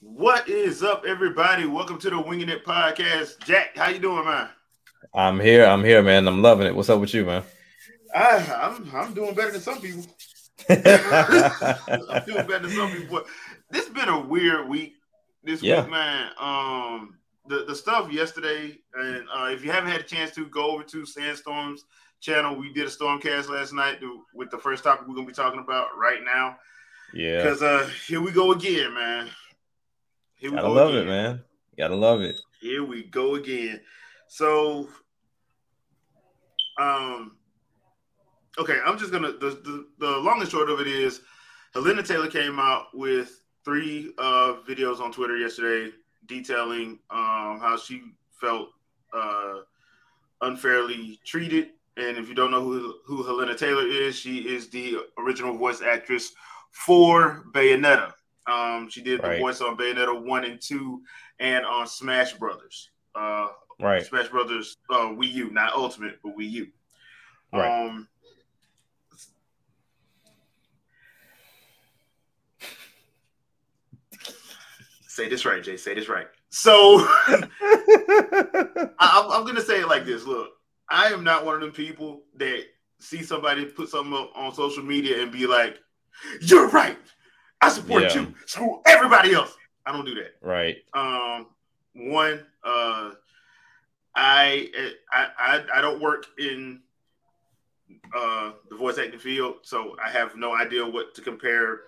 What is up, everybody? Welcome to the Winging It podcast. Jack, how you doing, man? I'm here. I'm here, man. I'm loving it. What's up with you, man? I, I'm I'm doing better than some people. I'm doing better than some people. But this has been a weird week. This Yeah. week, man. Um, the the stuff yesterday, and uh, if you haven't had a chance to go over to Sandstorm's channel, we did a stormcast last night to, with the first topic we're gonna be talking about right now. yeah, Because uh, here we go again, man. Here we gotta go love again. it, man. Gotta love it. Here we go again. So, um, okay, I'm just gonna the, the the long and short of it is, Helena Taylor came out with three uh videos on Twitter yesterday detailing um how she felt uh unfairly treated. And if you don't know who who Helena Taylor is, she is the original voice actress for Bayonetta. Um, she did the voice on Bayonetta one and two, and on Smash Brothers. Uh, Right. Smash Brothers uh, Wii U, not Ultimate, but Wii U. Right. Um, say this right, Jay. Say this right. So I, I'm, gonna say it like this. Look, I am not one of them people that see somebody put something up on social media and be like, "You're right. I support Yeah. you. Screw everybody else." I don't do that. right. Um, one, uh, I, I I I don't work in uh the voice acting field, so I have no idea what to compare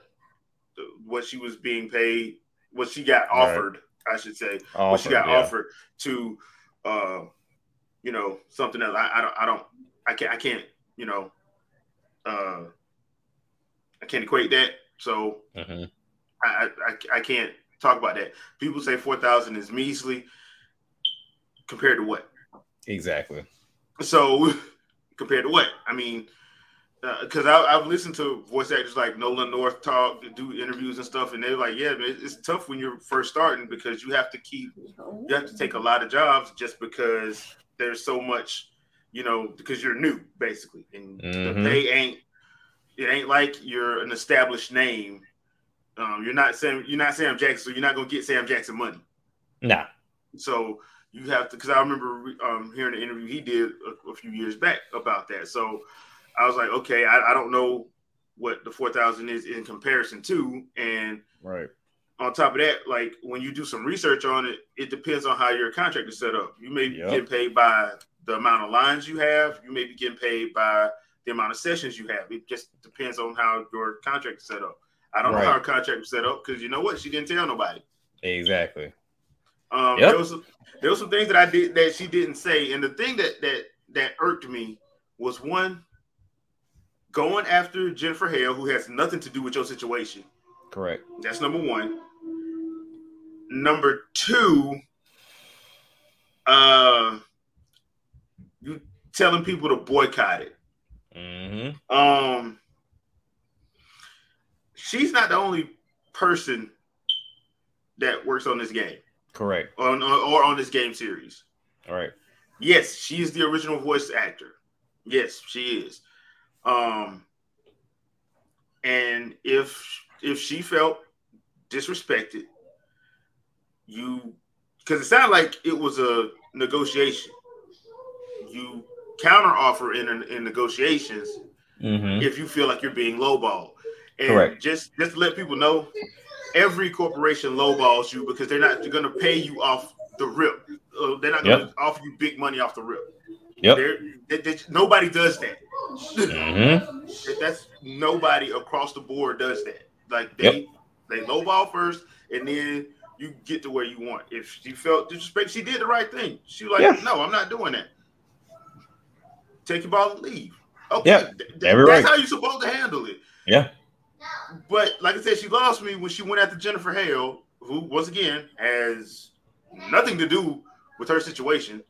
the- what she was being paid, what she got Right. offered, I should say, what she got yeah. offered to, uh, you know, something else. I, I don't I don't I can't I can't you know, uh, I can't equate that. So Mhm. I, I I can't talk about that. People say four thousand is measly compared to what? Exactly. So compared to what? I mean, because I I've listened to voice actors like Nolan North talk, do interviews and stuff, and they're like, yeah, man, it's tough when you're first starting because you have to keep you have to take a lot of jobs just because there's so much, you know, because you're new basically, and the Mhm. pay ain't it ain't like you're an established name. Um, you're not Sam, you're not Sam Jackson, so you're not gonna get Sam Jackson money. Nah. So you have to, because I remember um, hearing an interview he did a, a few years back about that. So I was like, okay, I, I don't know what the four thousand is in comparison to, and Right. on top of that, like when you do some research on it, it depends on how your contract is set up. You may be Yep. getting paid by the amount of lines you have. You may be getting paid by the amount of sessions you have. It just depends on how your contract is set up. I don't know how her contract was set up because you know what? She didn't tell nobody. Exactly. Um, Yep. there was there was some things that I did that she didn't say, and the thing that that that irked me was one going after Jennifer Hale, who has nothing to do with your situation. Correct. That's number one. Number two, uh, you telling people to boycott it. Mm-hmm. Um, she's not the only person that works on this game Correct. on or on this game series. All right. Yes, she is the original voice actor. Yes, she is. Um, and if if she felt disrespected, you because it sounded like it was a negotiation. You counter offer in in negotiations Mm-hmm. if you feel like you're being lowballed. And Correct. just just to let people know, every corporation lowballs you because they're not going to pay you off the rip. Uh, they're not going to Yep. offer you big money off the rip. Yep. They- nobody does that. Mm-hmm. That- That's nobody across the board does that. Like they they lowball first, and then you get to where you want. If she felt disrespect, she did the right thing. She was like, Yeah. no, I'm not doing that. Take your ball and leave. Okay, Yeah, th- th- that's right. how you're supposed to handle it. Yeah. But like I said, she lost me when she went after Jennifer Hale, who once again has nothing to do with her situation,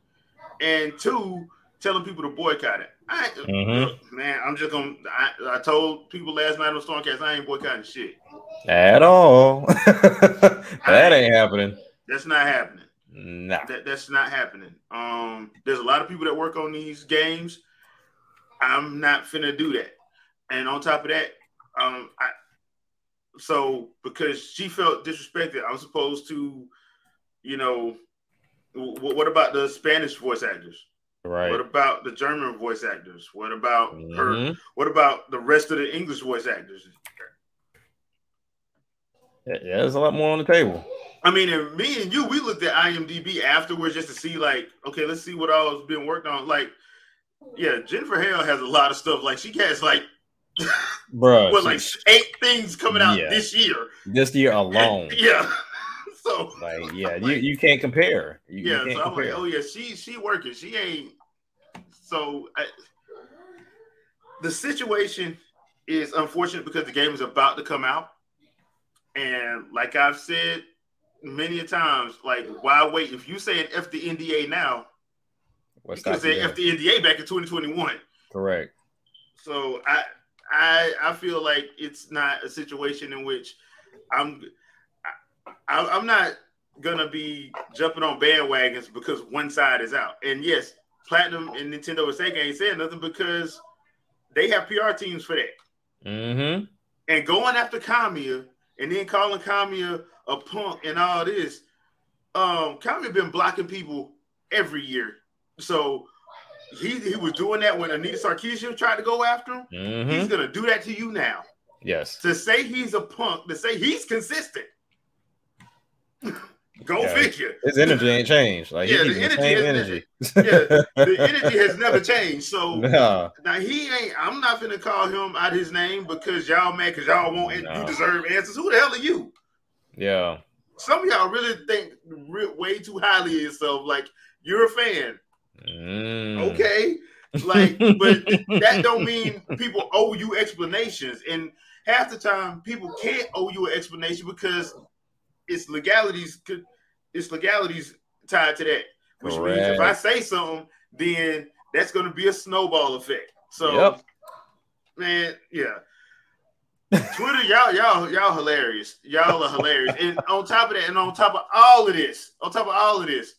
and two, telling people to boycott it. I, Mhm. man, I'm just gonna. I, I told people last night on Stormcast I ain't boycotting shit. At all. that ain't happening. That's not happening. Nah. That, that's not happening. Um, there's a lot of people that work on these games. I'm not finna do that. And on top of that, um, I so because she felt disrespected, I'm supposed to, you know, w- what about the Spanish voice actors? Right. What about the German voice actors? What about her? Mhm. What about the rest of the English voice actors? Yeah, there's a lot more on the table. I mean, and me and you, we looked at IMDb afterwards just to see, like, okay, let's see what all has been worked on. Like, yeah, Jennifer Hale has a lot of stuff. Like, she has like Bruh. what, like eight things coming out Yeah. this year. this year alone. Yeah. so Like, yeah, you, you can't compare. You, you yeah, can't so I'm like, compare. oh yeah, she she working. She ain't. So I, the situation is unfortunate because the game is about to come out, and like I've said many a times, like why wait? If you say an F the NDA now, What's you could say F the NDA back in 2021. Correct. So I I I feel like it's not a situation in which I'm I, I'm not gonna be jumping on bandwagons because one side is out. And yes, Platinum and Nintendo and Sega ain't saying nothing because they have PR teams for that. Mm-hmm. And going after Kamiya and then calling Kamiya a punk and all this, um, Kamiya been blocking people every year. So he he was doing that when Anita Sarkeesian tried to go after him. Mm-hmm. He's gonna do that to you now. Yes. To say he's a punk, to say he's consistent. Go Yeah. figure. His energy ain't changed. Like Yeah, the energy same has energy. Yeah, the energy has never changed. So Nah. now he ain't. I'm not gonna call him out his name because y'all mad because y'all want No. you deserve answers. Who the hell are you? Yeah. Some of y'all really think re- way too highly of yourself. Like you're a fan, Mm. okay? Like, but that don't mean people owe you explanations. And half the time, people can't owe you an explanation because it's legalities. It's legalities tied to that. Which means if I say something, then that's going to be a snowball effect. So, Yep. man, yeah. Twitter, y'all, y'all, y'all hilarious. Y'all are hilarious. And on top of that, and on top of all of this, on top of all of this,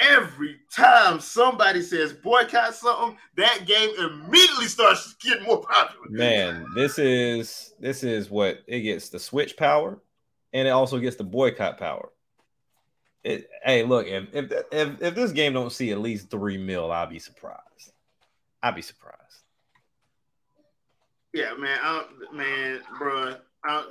every time somebody says boycott something, that game immediately starts getting more popular. Man, this is this is what it gets the switch power, and it also gets the boycott power. It, hey, look, if, if if if this game don't see at least three mil, I'll be surprised. I'll be surprised. Yeah, man, I, man, bro. I,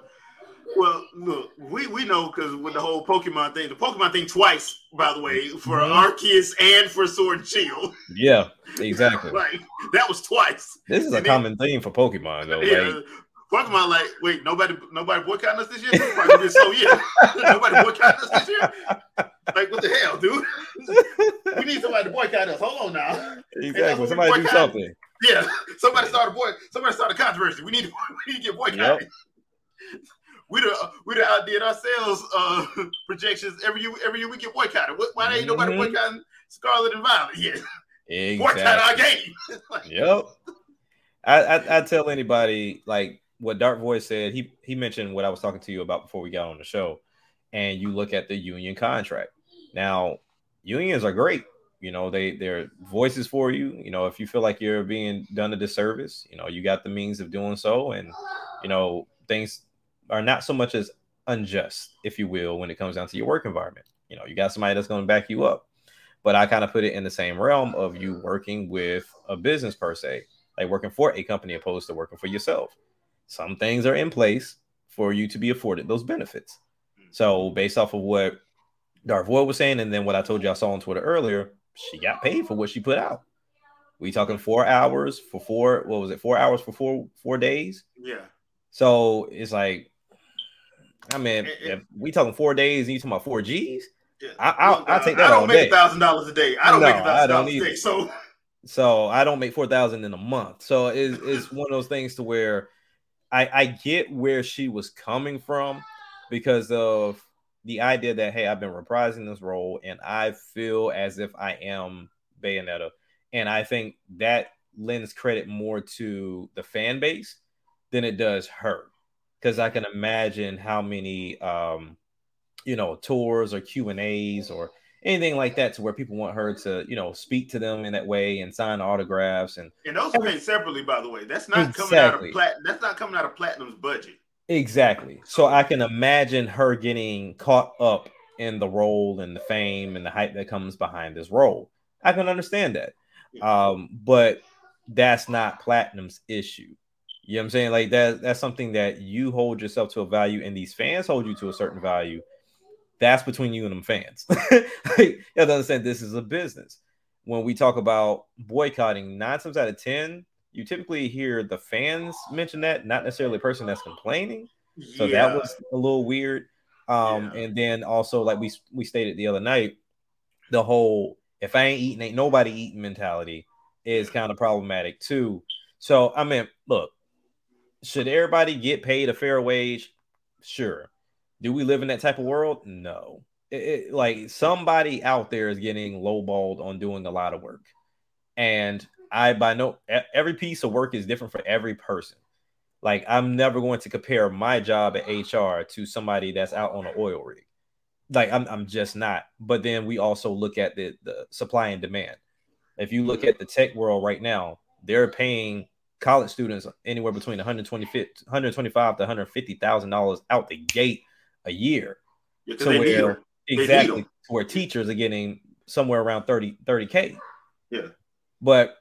well, look, we we know because with the whole Pokemon thing, the Pokemon thing twice, by the way, for Mhm. Arceus and for Sword and Shield. Yeah, exactly. like that was twice. This is a then- common theme for Pokemon, though. Yeah. Like, Pokemon, like, wait, nobody, nobody boycotting us this year. This probably been so yeah, nobody boycotting us this year. Like, what the hell, dude? we need somebody to boycott us. Hold on now. exactly. Somebody do something. Yeah, somebody started boy. Somebody started a controversy. We need to. We need to get boycotted. We done, we done outdid ourselves uh, projections every year. Every year we get boycotted. What, why ain't nobody Mhm. boycotting Scarlet and Violet yet? Exactly. Boycott our game. Like, Yep. I, I I tell anybody like what Dark Voice said. He he mentioned what I was talking to you about before we got on the show, and you look at the union contract. Now, unions are great. You know they they're voices for you. You know if you feel like you're being done a disservice, you know you got the means of doing so, and you know things are not so much as unjust, if you will, when it comes down to your work environment. You know you got somebody that's going to back you up but I kind of put it in the same realm of you working with a business per se, like working for a company opposed to working for yourself. Some things are in place for you to be afforded those benefits. Mm. So, based off of what Darth Void was saying, and then what I told you I saw on Twitter earlier, she got paid for what she put out. We talking four hours for four. What was it? Four hours for four four days. yeah. So it's like, I mean, And- if we talking four days, and you talking about four Gs, yeah. I- I'll- I'll take that I don't make a thousand dollars a day. I don't No, make a I thousand dollars a day. So So I don't make four thousand in a month. So it's, it's one of those things to where I, I get where she was coming from because of the idea that hey, I've been reprising this role and I feel as if I am Bayonetta, and I think that lends credit more to the fan base than it does her, because I can imagine how many um, you know tours or Q and A's or anything like that to where people want her to, you know, speak to them in that way and sign autographs and and those are paid separately, by the way. That's not exactly. coming out of plat. That's not coming out of Platinum's budget. Exactly. So I can imagine her getting caught up in the role and the fame and the hype that comes behind this role. I can understand that. Um, but that's not Platinum's issue. You know what I'm saying? Like that that's something that you hold yourself to a value and these fans hold you to a certain value. That's between you and them fans. like, you have to understand this is a business. When we talk about boycotting, nine times out of ten, you typically hear the fans mention that, not necessarily the person that's complaining. So yeah. that was a little weird. Um, yeah. and then also like we we stated the other night, the whole if I ain't eating, ain't nobody eating mentality is kind of problematic too. So I mean, look, should everybody get paid a fair wage? Sure. Do we live in that type of world? No. It, it, like somebody out there is getting lowballed on doing a lot of work, and I by no every piece of work is different for every person. Like I'm never going to compare my job at HR to somebody that's out on an oil rig. Like I'm I'm just not. But then we also look at the the supply and demand. If you look at the tech world right now, they're paying college students anywhere between 125 125 to 150 thousand dollars out the gate a year. Yeah, to where, exactly where teachers are getting somewhere around 30 30k. Yeah. But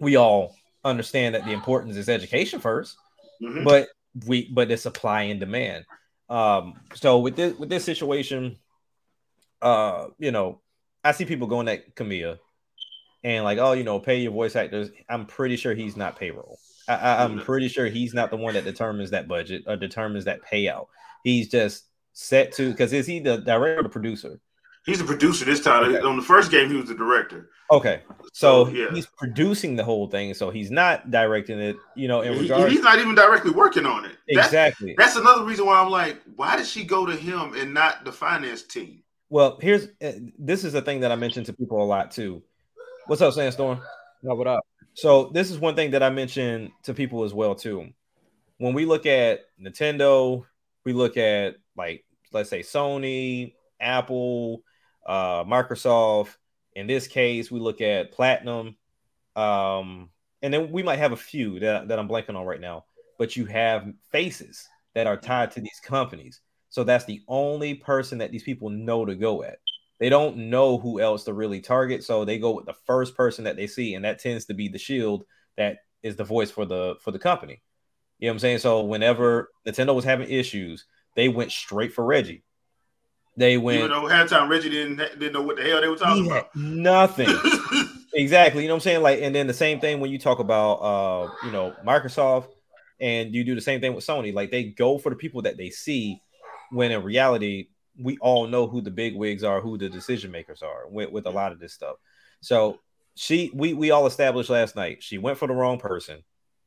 we all understand that the importance is education 1st mm-hmm. but we but it's supply and demand. Um, so with this with this situation, uh, you know, I see people going at Kamiya and like, oh, you know, pay your voice actors. I'm pretty sure he's not payroll. I, am pretty sure he's not the one that determines that budget or determines that payout. He's just set to because is he the director or the producer? He's a producer this time. Okay. On the first game, he was the director. Okay, so, so yeah. he's producing the whole thing, so he's not directing it. You know, in he, regards, he's not even directly working on it. Exactly. That's, that's, another reason why I'm like, why did she go to him and not the finance team? Well, here's uh, this is the thing that I mentioned to people a lot too. What's up, Sandstorm? No, what up? So this is one thing that I mentioned to people as well too. When we look at Nintendo, we look at like let's say Sony, Apple uh, Microsoft. In this case, we look at Platinum, um, and then we might have a few that, that I'm blanking on right now. But you have faces that are tied to these companies, so that's the only person that these people know to go at. They don't know who else to really target, so they go with the first person that they see, and that tends to be the shield that is the voice for the for the company. You know what I'm saying? So whenever Nintendo was having issues, they went straight for Reggie. They went. Even though halftime Reggie didn't didn't know what the hell they were talking about. Nothing. exactly. You know what I'm saying? Like, and then the same thing when you talk about uh, you know, Microsoft and you do the same thing with Sony. Like they go for the people that they see when in reality, we all know who the big wigs are, who the decision makers are with, with a lot of this stuff. So she we we all established last night she went for the wrong person.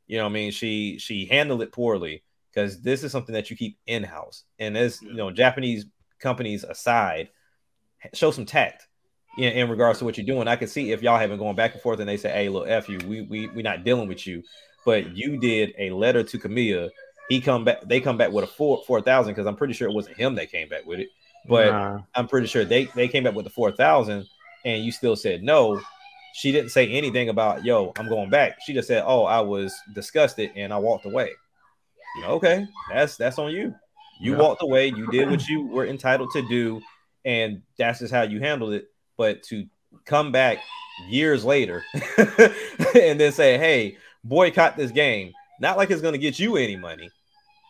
You know what I mean? She she handled it poorly because this is something that you keep in house. And as you know, Japanese companies aside, show some tact in, in regards to what you're doing. I can see if y'all have been going back and forth and they say, "Hey, look, f you, we we we not dealing with you," but you did a letter to Kamiya. He come back. They come back with a four four thousand because I'm pretty sure it wasn't him that came back with it, but nah. I'm pretty sure they they came back with the four thousand, and you still said no. She didn't say anything about yo, I'm going back. She just said, "Oh, I was disgusted and I walked away." You know, okay, that's that's on you. You yeah. walked away, you did what you were entitled to do, and that's just how you handled it. But to come back years later and then say, hey, boycott this game, not like it's gonna get you any money.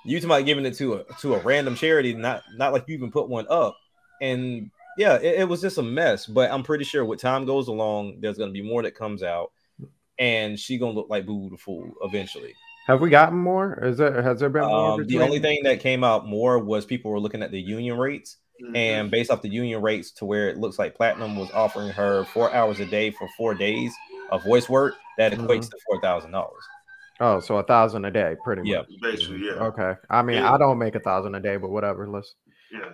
You talking about giving it to a to a random charity, not not like you even put one up. And yeah, it, it was just a mess. But I'm pretty sure with time goes along, there's gonna be more that comes out, and she gonna look like Boo the Fool eventually. Have we gotten more? Is there has there been more? Um, the only thing that came out more was people were looking at the union rates, mm-hmm. and based off the union rates, to where it looks like Platinum was offering her four hours a day for four days of voice work. That equates mm-hmm. to four thousand dollars. Oh, so a thousand a day, pretty much. Yeah, basically, yeah. Okay, I mean, yeah. I don't make a thousand a day, but whatever. Let's. Yeah,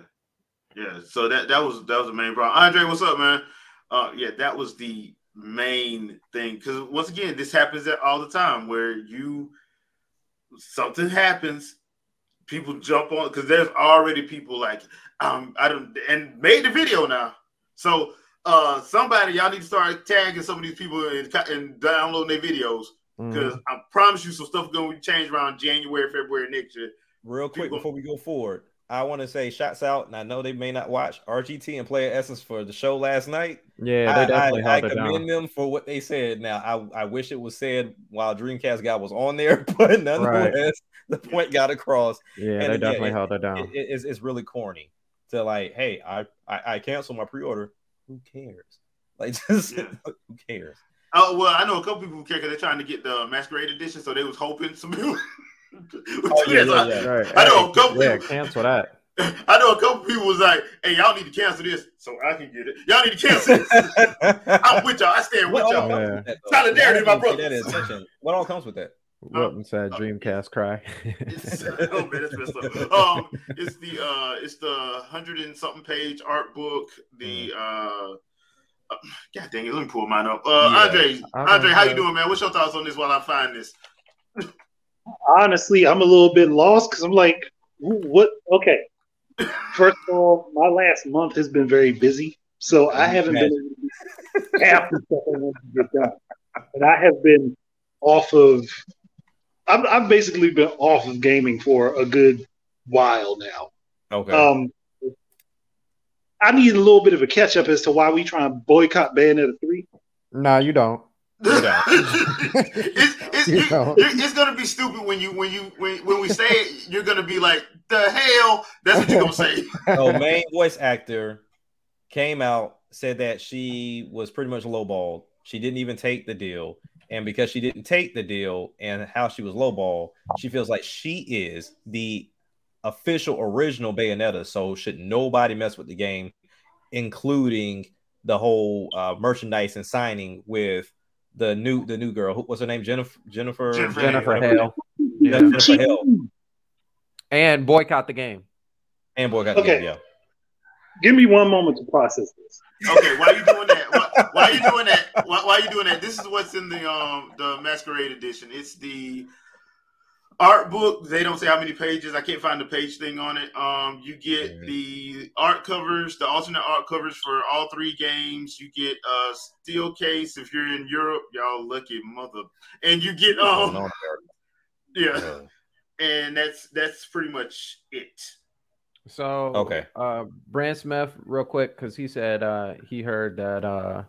yeah. So that that was that was the main problem. Andre, what's up, man? Uh, yeah, that was the main thing because once again, this happens all the time where you something happens, people jump on because there's already people like um I don't and made the video now. So uh somebody y'all need to start tagging some of these people and, and downloading their videos because I promise you some stuff going to change around January, February next year. Real quick People- before we go forward, I want to say shots out, and I know they may not watch RGT and Player Essence for the show last night. Yeah, I, they definitely I, I held it commend down. them for what they said. Now, I, I wish it was said while Dreamcast guy was on there, but nonetheless, the point got across. Yeah, And they yeah, definitely it- held it down. It- it- it's, it's really corny to like, hey, I, I, I canceled my pre-order. Who cares? Like, just Yeah. who cares? Oh well, I know a couple people who care because they're trying to get the masquerade edition, so they was hoping some. Oh, yeah, yeah, yeah. Right. I know a couple Yeah, people- cancel that. I know a couple people was like, "Hey, y'all need to cancel this so I can get it. Y'all need to cancel this. I'm with y'all. I stand with What y'all." comes Yeah. that. Solidarity, my didn't you pay brothers. that attention? What all comes with that? Wilton said uh, Dreamcast cry. It's, oh man, that's messed up. Um, it's the uh, it's the hundred and something page art book. The uh, uh, God dang it, let me pull mine up. Uh, Yeah. Andre, Andre, how you doing, man? What's your thoughts on this while I find this? Honestly, I'm a little bit lost because I'm like, what? Okay. First of all, my last month has been very busy, so I haven't been able to do half the stuff I want to get done. And I have been off of. I've, I've basically been off of gaming for a good while now. Okay. Um, I need a little bit of a catch up as to why we try and boycott Bayonetta three. no, you don't. it's, it's, You you- know. you- it's gonna be stupid when you when you when, when we say it. You're gonna be like, "The hell?" That's what you're gonna say. so main voice actor came out said that she was pretty much lowballed. She didn't even take the deal, and because she didn't take the deal and how she was lowballed, she feels like she is the official original Bayonetta. So should nobody mess with the game, including the whole uh, merchandise and signing with the new the new girl. Who what's her name? Jennifer Jennifer Jennifer Jennifer Hale. Hale. Yeah. Jennifer Hale And boycott the game. and boy got Okay. the yeah. Give me one moment to process this. Okay, why are you doing that? Why, why are you doing that? Why, why are you doing that? This is what's in the um the masquerade edition. It's the art book. They don't say how many pages. I can't find the page thing on it. Um, you get Mhm. the art covers, the alternate art covers for all three games. You get a steel case if you're in Europe. Y'all lucky mother. And you get Oh, um no, yeah, no. and that's that's pretty much it. So Okay. uh Brand Smith, real quick, because he said uh he heard that uh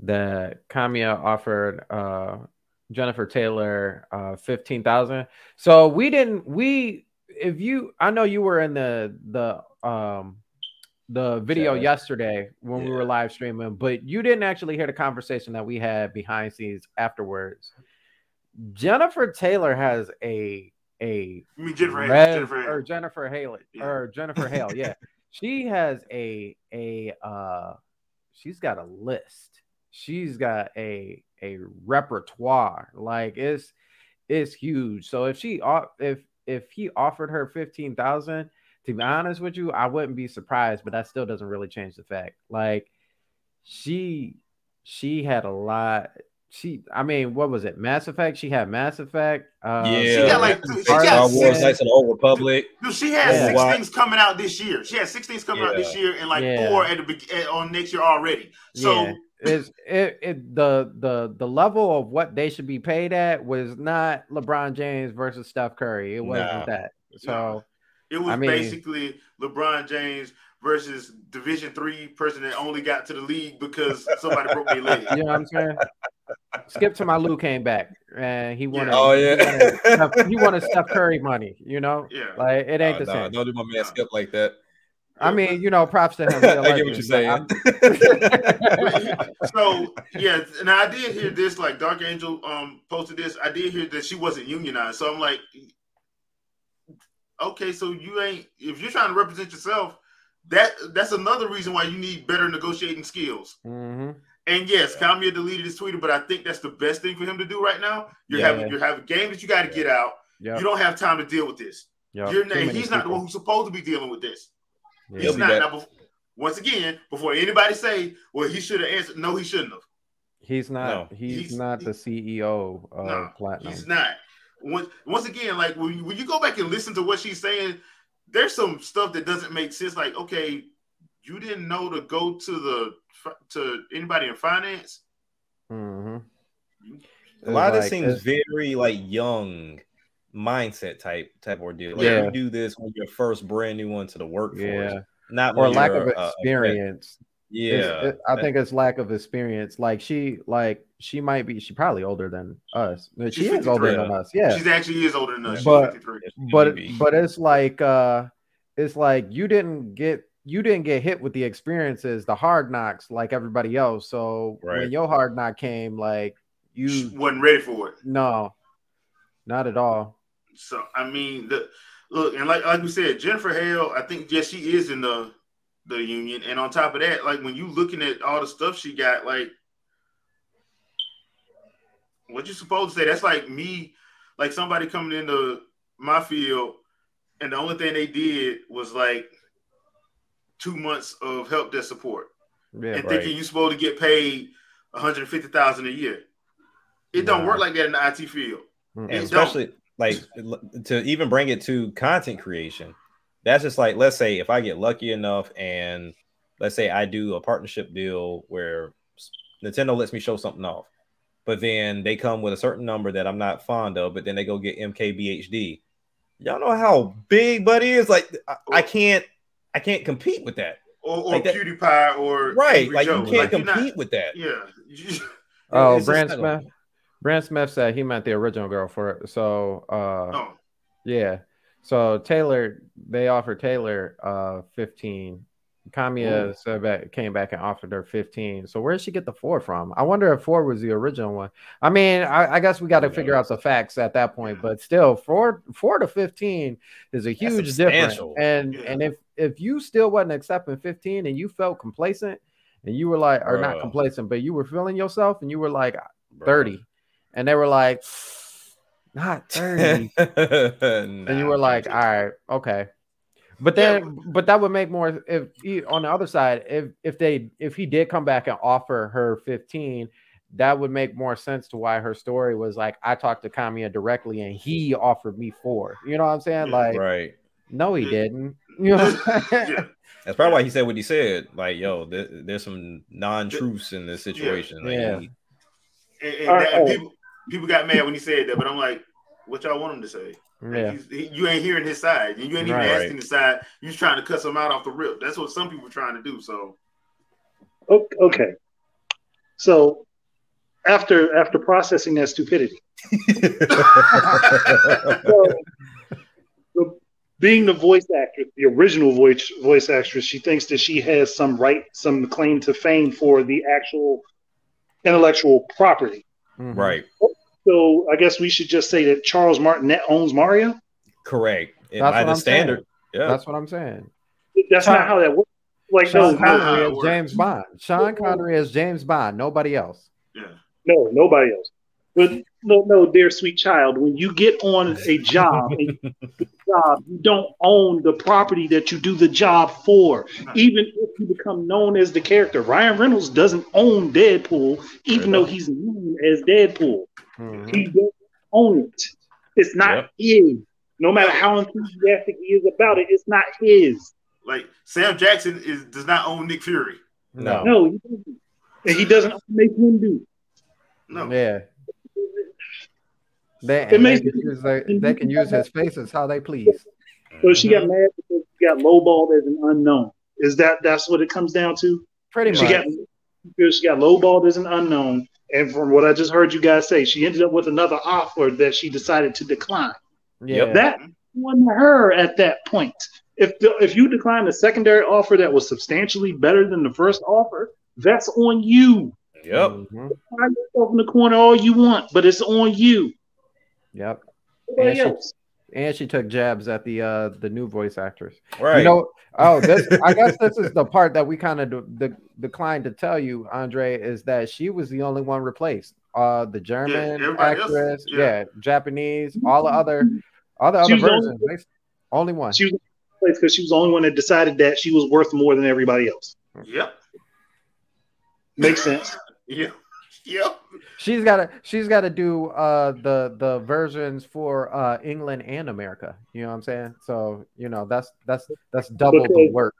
that Kamiya offered uh Jennifer Taylor uh fifteen thousand. So we didn't we if you I know you were in the the um the video Chat. yesterday when we were live streaming, but you didn't actually hear the conversation that we had behind scenes afterwards. Jennifer Taylor has a a I mean Jennifer, Hale, Rev- Jennifer, or Jennifer Hale Yeah. or Jennifer Hale, yeah. she has a a uh she's got a list. She's got a a repertoire. Like it's it's huge. So if she off if if he offered her 15,000, to be honest with you, I wouldn't be surprised, but that still doesn't really change the fact. Like she she had a lot she I mean, what was it? Mass Effect? She had Mass Effect. Uh, Yeah. She got like she Star got Star Wars, Wars Knights of the Old Republic. Dude, she has Yeah. six Why- things coming out this year. She has six things coming out this year, and like Yeah. four at the be- at, on next year already. So Yeah. Is it, it the the the level of what they should be paid at was not LeBron James versus Steph Curry. It wasn't No. that. So it was I mean- basically LeBron James versus Division three person that only got to the league because somebody broke their leg. you know what I'm saying? Skip to my Lou came back and he wanted. Oh he yeah. wanted, Steph, he wanted Steph Curry money. You know, Yeah. like it ain't the nah, same. don't do my man Skip like that. I mean, you know, props to him. He a I get what you're saying. so yeah, and I did hear this. Like Dark Angel um posted this. I did hear that she wasn't unionized. So I'm like, okay, so you ain't if you're trying to represent yourself. That that's another reason why you need better negotiating skills. Mhm. And yes, Kamiya deleted his Twitter, but I think that's the best thing for him to do right now. You're Yeah. having you're having a game that you got to get out. Yep, You don't have time to deal with this. yep. You're Too not, many he's not the one who's supposed to be dealing with this. Yeah. He's not. Now, bef- once again, before anybody say, "Well, he should have answered," no, he shouldn't have. He's not. No. He's, He's- not the CEO of No, Platinum. He's not. Once, once again, like when you, when you go back and listen to what she's saying, there's some stuff that doesn't make sense. Like, okay, you didn't know to go to the to anybody in finance. Mm-hmm. A lot of this seems very like young mindset type type ordeal. Like Yeah. you do this when you're first brand new into the workforce, Yeah. not Or lack you're, of uh, a experience. It's- yeah, it- I think it's lack of experience. Like she, like she might be. She probably older than us. But She She's is older than us. Yeah. She's actually is older than us. She's But- 53. but but it's like uh it's like you didn't get you didn't get hit with the experiences the hard knocks like everybody else so when your hard knock came like She you wasn't ready for it. no not at all So I mean, the look and like like we said, Jennifer Hale. I think yes, she is in the the union, and on top of that, like when you looking at all the stuff she got, like what you supposed to say? That's like me, like somebody coming into my field, and the only thing they did was like two months of help desk support, yeah and right. thinking you're supposed to get paid one hundred fifty thousand a year. It don't work like that in the IT field. Especially like to even bring it to content creation that's just like let's say if i get lucky enough and let's say i do a partnership deal where nintendo lets me show something off but then they come with a certain number that i'm not fond of but then they go get mkbhd y'all know how big buddy is? Like i, I oh. can't i can't compete with that. Or, or Like that- PewDiePie or right Angry like Joe. you can't you're not- compete with that. Yeah. Oh brand kind of- smith said he meant the original girl for it so uh oh, yeah so taylor they offered taylor uh 15 Kamiya said back, came back and offered her 15. So where did she get the four from? I wonder if four was the original one. I mean, I, I guess we got to figure out the facts at that point, but still, four four to 15 is a huge difference. And Yeah. and if if you still wasn't accepting 15 and you felt complacent and you were like, or not complacent, but you were feeling yourself and you were like bro. 30, and they were like, not 30. and and you were like, all right, okay. But then, but that would make more if he, on the other side, if if they if he did come back and offer her 15, that would make more sense to why her story was like, I talked to Kamiya directly and he offered me four. You know what I'm saying? Like, right no, he didn't. You know, what I'm saying? yeah. That's probably why he said what he said. Like, yo, there, there's some non-truths in this situation. Like, Yeah. he- And, and All and oh. people people got mad when he said that, but I'm like, what y'all want him to say? Yeah. he's- he- you ain't hearing his side. You ain't even Right. asking his side. You just trying to cuss him out off the rip. That's what some people are trying to do. So Okay. So after after processing that stupidity, so, the, being the voice actress, the original voice voice actress, she thinks that she has some right, some claim to fame for the actual intellectual property. Mhm. right. So I guess we should just say that Charles Martinet owns Mario. Correct. And That's by what the I'm standard. saying. Yeah. That's what I'm saying. That's Sean- not how that works. Like Sean no, Connery- no, Connery works. James Bond. Sean Connery is James Bond. Nobody else. yeah, no, nobody else. But no, no, dear sweet child, when you get on a job, and you do the job, you don't own the property that you do the job for. Even if you become known as the character, Ryan Reynolds doesn't own Deadpool, even though he's known as Deadpool. Mhm. He doesn't own it. It's not Yep. his. No matter how enthusiastic he is about it, it's not his. like Sam Jackson is does not own Nick Fury. No. No, he doesn't. And he doesn't make him do. No, Yeah. They, It and they, can use, they, they can use his faces how they please. So she got mad because she got lowballed as an unknown. Is that that's what it comes down to? Pretty She much. got because she got lowballed as an unknown, and from what I just heard you guys say, she ended up with another offer that she decided to decline. yeah. That wasn't her at that point. If the, if you decline a secondary offer that was substantially better than the first offer, that's on you. Yep. Mhm. Find yourself in the corner all you want, but it's on you. Yep. And she- And she took jabs at the uh the new voice actress. Right. You know, oh, this I guess this is the part that we kind of de- de- declined to tell you, Andre, is that she was the only one replaced. Uh, the German everybody else, actress, yeah. yeah. Japanese, all the other, all the She other was the only- versions, only one. She was because she was the only one that decided that she was worth more than everybody else. Yep. Makes sense. Yep. Yep. She's got to, she's got to do uh the the versions for uh England and America. You know what I'm saying? So you know that's that's that's double the work.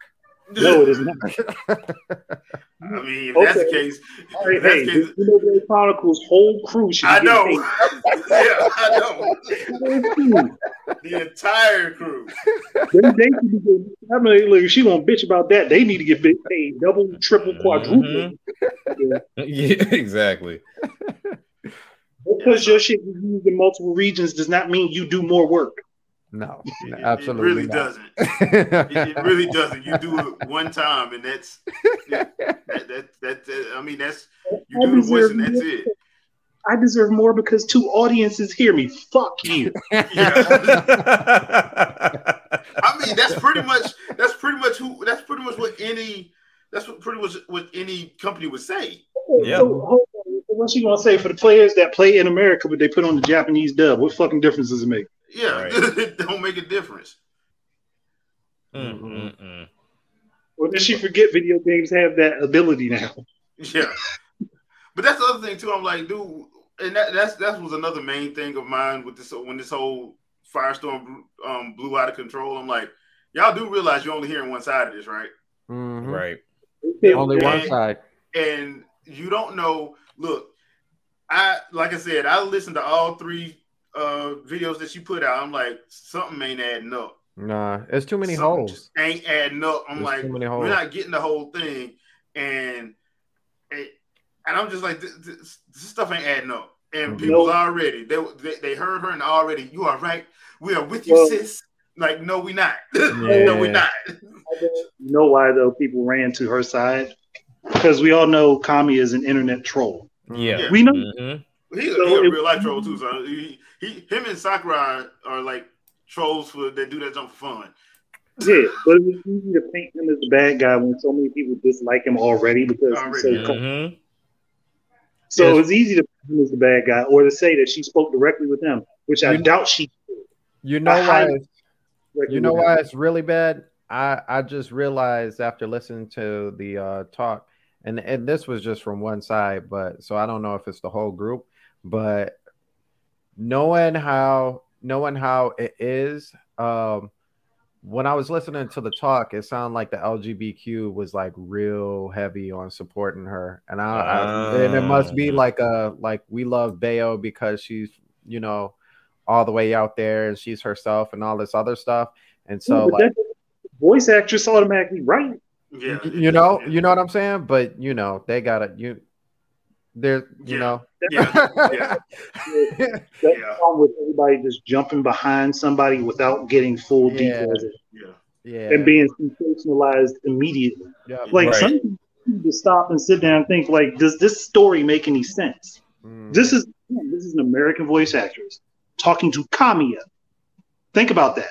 No, it is not. I mean, if that's the case, All right, if that's hey, the case, the Xenoblade Chronicles whole crew should I know. yeah, I know. The entire crew. They, they need to get, I mean, look, if she gonna bitch about that, they need to get big paid double, triple, quadruple. Mm-hmm. yeah, exactly. Because your shit is used in multiple regions does not mean you do more work. No, It- it, absolutely really not. doesn't. It, it really doesn't. You do it one time, and that's yeah, that, that, that, that- I mean, that's you do the voice, and that's it. I deserve more because two audiences hear me. Fuck you. Yeah. I mean, that's pretty much that's pretty much who that's pretty much what any that's what pretty much what any company would say. Yeah. So, hold on. So what you gonna say for the players that play in America but they put on the Japanese dub? What fucking difference does it make? Yeah, Right. it don't make a difference. Mm, mm, mm. Or does she forget video games have that ability now? Yeah, but that's the other thing too. I'm like, dude, and that that's that was another main thing of mine with this when this whole firestorm um, blew out of control. I'm like, y'all do realize you're only hearing one side of this, right? Mhm. Right. Only one side. and you don't know. Look, I like I said, I listened to all three uh videos that she put out. I'm like, something ain't adding up. Nah, it's too many Something holes. just ain't adding up. I'm There's like, too many we're holes. not getting the whole thing, and and and I'm just like, this, this, this stuff ain't adding up. And Mhm. people's No. already they, they they heard her and already, you are right. We are with you, Well- sis. Like, no, we not. no, we Yeah. not. You know why though? People ran to her side because we all know Kami is an internet troll. Yeah. We know. Mhm. He's, So he a real life troll too. So he, he him and Sakurai are like trolls for that do that jump for fun. Yeah, but it was easy to paint him as the bad guy when so many people dislike him already because he's so Already. cold. Mhm. So Yes. it's easy to paint him as the bad guy or to say that she spoke directly with him, which I You- doubt she did. You know I why? highly- It's, directly you know with him. why it's really bad. I I just realized after listening to the uh, talk, and and this was just from one side, but so I don't know if it's the whole group, but knowing how knowing how it is, um, when I was listening to the talk, it sounded like the LGBTQ was like real heavy on supporting her, and I, I and it must be like a like we love Bayo because she's you know all the way out there and she's herself and all this other stuff, and so Yeah, like voice actress automatically right. Yeah, you know you know what I'm saying, but you know they got it you. They're you Yeah. know Yeah, yeah, That's Yeah. problem with everybody just jumping behind somebody without getting full Yeah. details yeah. yeah and being sensationalized immediately. yeah. Like Right. some to stop and sit down and think like, does this story make any sense? Mm. This is this is an American voice actress talking to Kamiya. Think about that.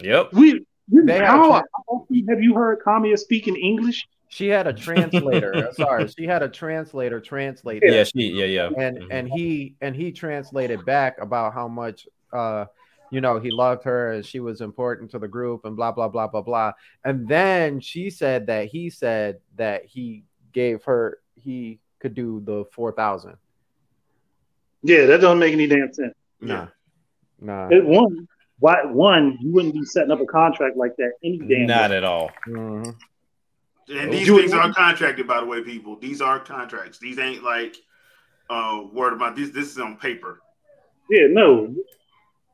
Yep. We, we how, how often have you heard Kamiya speak in English? She had a translator. sorry, she had a translator translate Yeah. She. Yeah. Yeah. and Mhm. and he and he translated back about how much uh you know he loved her and she was important to the group and blah blah blah blah blah and then she said that he said that he gave her he could do the 4000 Yeah, that doesn't make any damn sense. nah nah It, one, why one, you wouldn't be setting up a contract like that any damn Not way. at all. Mhm. And these You would- things are contracted, by the way, people. These are contracts. These ain't like uh word of mouth. This this is on paper. Yeah, no.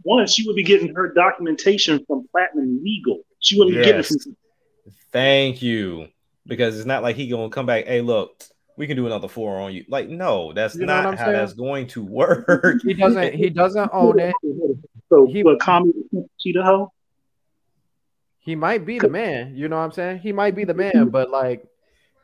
One, she would be getting her documentation from Platinum Legal. She wouldn't be getting it from Thank you. Because it's not like he gonna come back. Hey, look, we can do another four on you. Like, no, that's You know not how saying? that's going to work. he doesn't he doesn't own it So, He- but Kami Cheetah Hoe? He might be the man you know what i'm saying he might be the man mm-hmm. but like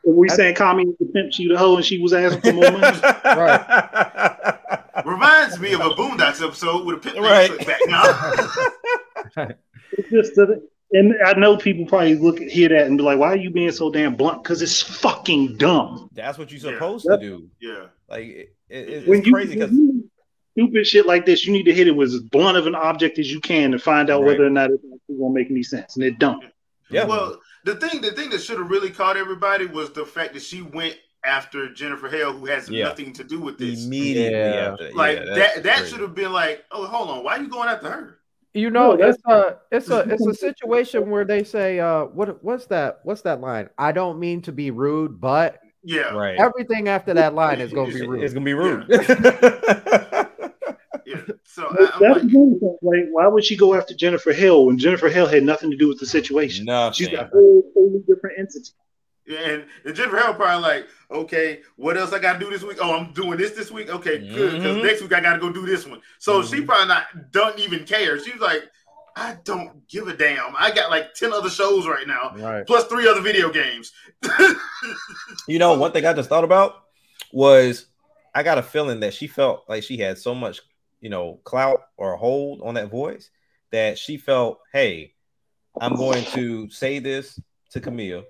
we I- saying Kami was the pimp Cheetah Hoe and she was asking for more money? Right. Reminds me of a Boondocks episode with a pimp Right. right. back now. It's just that, and I know people probably look at hear that and be like, "Why are you being so damn blunt?" Because it's fucking dumb. That's what you're supposed Yep. to do. yeah. Like, it, it, it's When crazy because stupid shit like this, you need to hit it with as blunt of an object as you can to find out Right. whether or not it's actually gonna make any sense, and it don't. yeah, Well, the thing the thing that should have really caught everybody was the fact that she went after Jennifer Hale, who has Yeah. nothing to do with this. immediately Yeah. after Like yeah, that that should have been like, oh hold on, why are you going after her? You know, No, it's a it's a it's a situation where they say, uh, what what's that? What's that line? I don't mean to be rude, but Yeah, Right. everything after that line is gonna be rude. It's gonna be rude. yeah. So I, That's like, thing. Like, why would she go after Jennifer Hale when Jennifer Hale had nothing to do with the situation? No, she's Nothing. a whole totally different entity. and, and Jennifer Hale probably like, okay, what else I got to do this week? Oh, I'm doing this this week. Okay, good. Because next week I got to go do this one. So she Mhm. probably not don't even care. She's like, I don't give a damn. I got like ten other shows right now, Right. plus three other video games. You know, one thing I just thought about was I got a feeling that she felt like she had so much, you know, clout or hold on that voice that she felt, hey, I'm going to say this to Kamiya,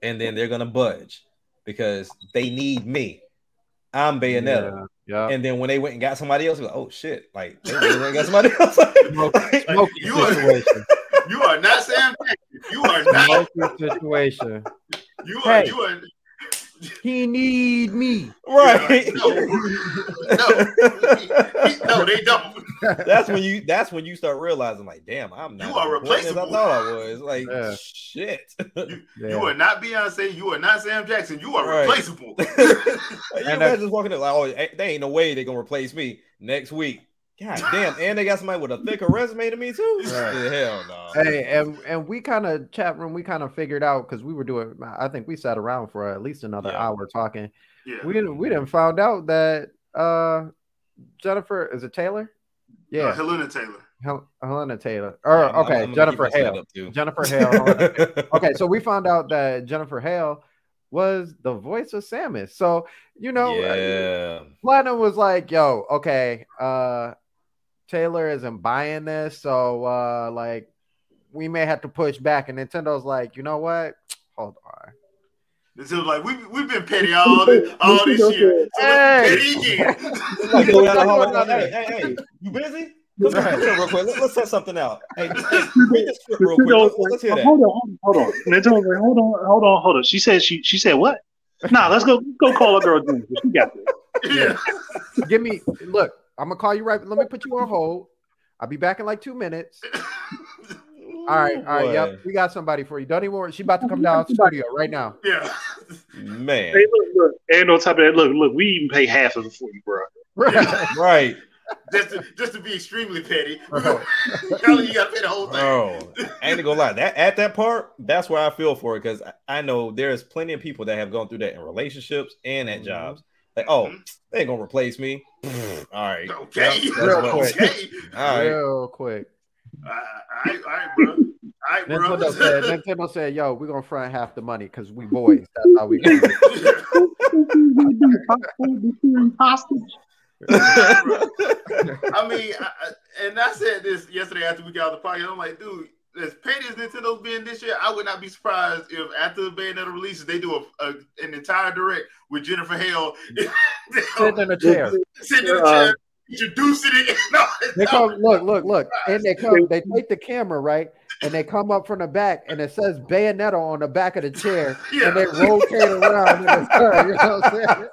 and then they're gonna budge because they need me. I'm Bayonetta. Yeah. And then when they went and got somebody else, like, oh shit, like they went and got somebody else. Smoky, smoky You are- situation. you are not Sam Jackson. You are not. Smoky situation. You are. Hey. You are. He need me. right. No, no, no, they don't. that's when you that's when you start realizing, like, damn, I'm not You are as important as I thought I was. Like, Yeah. shit. You Yeah. are not Beyonce. You are not Sam Jackson. You are Right. replaceable. You And imagine just walking up like, oh, they ain't no way they're gonna replace me next week. God damn, and they got somebody with a thicker resume to me too. Right. Yeah, Hell no. Hey, and and we kind of chat room. We kind of figured out because we were doing. I think we sat around for at least another Yeah. hour talking. yeah. We didn't. We didn't found out that uh Jennifer is it Taylor? Uh, Yeah, Hellena Taylor. Hel- Hellena Taylor. Or Yeah, I'm- I'm- okay, I'm Jennifer Hale. Jennifer Hale. Okay, so we found out that Jennifer Hale was the voice of Samus. So you know, uh, yeah. Platinum was like, "Yo, okay, uh, Taylor isn't buying this, so uh, like, we may have to push back." And Nintendo's like, "You know what? Hold on." This is like we we've been petty all this, all this year. So Hey. petty again. Hey, go down the hall, hey, you busy? Come here, come real quick. Let, us set something out. Hey, just- just read the script real quick. Let's, let's hear that. Hold on, hold on, hold on. Nintendo's like, hold on, hold on, hold on. She said she she said what? Nah, let's go go call a girl She got this. yeah. Give me look. I'm gonna call you right. Let me put you on hold. I'll be back in like two minutes. All right, all right. Boy. Yep, we got somebody for you. Don't even worry. She about to come down studio right now. Yeah. Man. Hey, look, look, and on top of that, look, look, we even pay half of it for you, bro. Right. Right. Just to just to be extremely petty. Right. You gotta pay the whole thing. Bro, I ain't gonna lie. That at that part, that's where I feel for it because I, I know there's plenty of people that have gone through that in relationships and at Mhm. jobs. Like, oh, Mhm. they ain't gonna replace me. All right, Okay. Yep, Real quick. Okay. all right. Real quick. All right, all right, bro. All right, bro. Nintendo said, Nintendo said, "Yo, we're gonna front half the money because we boys. That's how we." do it." I mean, I, I- and I said this yesterday after we got off the podcast. I'm like, dude, as petty as Nintendo's been this year, I would not be surprised if after the Bayonetta releases, they do a, a an entire direct with Jennifer Hale Sitting in a chair. sitting in the Uh, chair, introducing it. No, They come, look, look, look, and they come. They take the camera right, and they come up from the back, and it says Bayonetta on the back of the chair, yeah. and they rotate around in the chair. You know what I'm saying?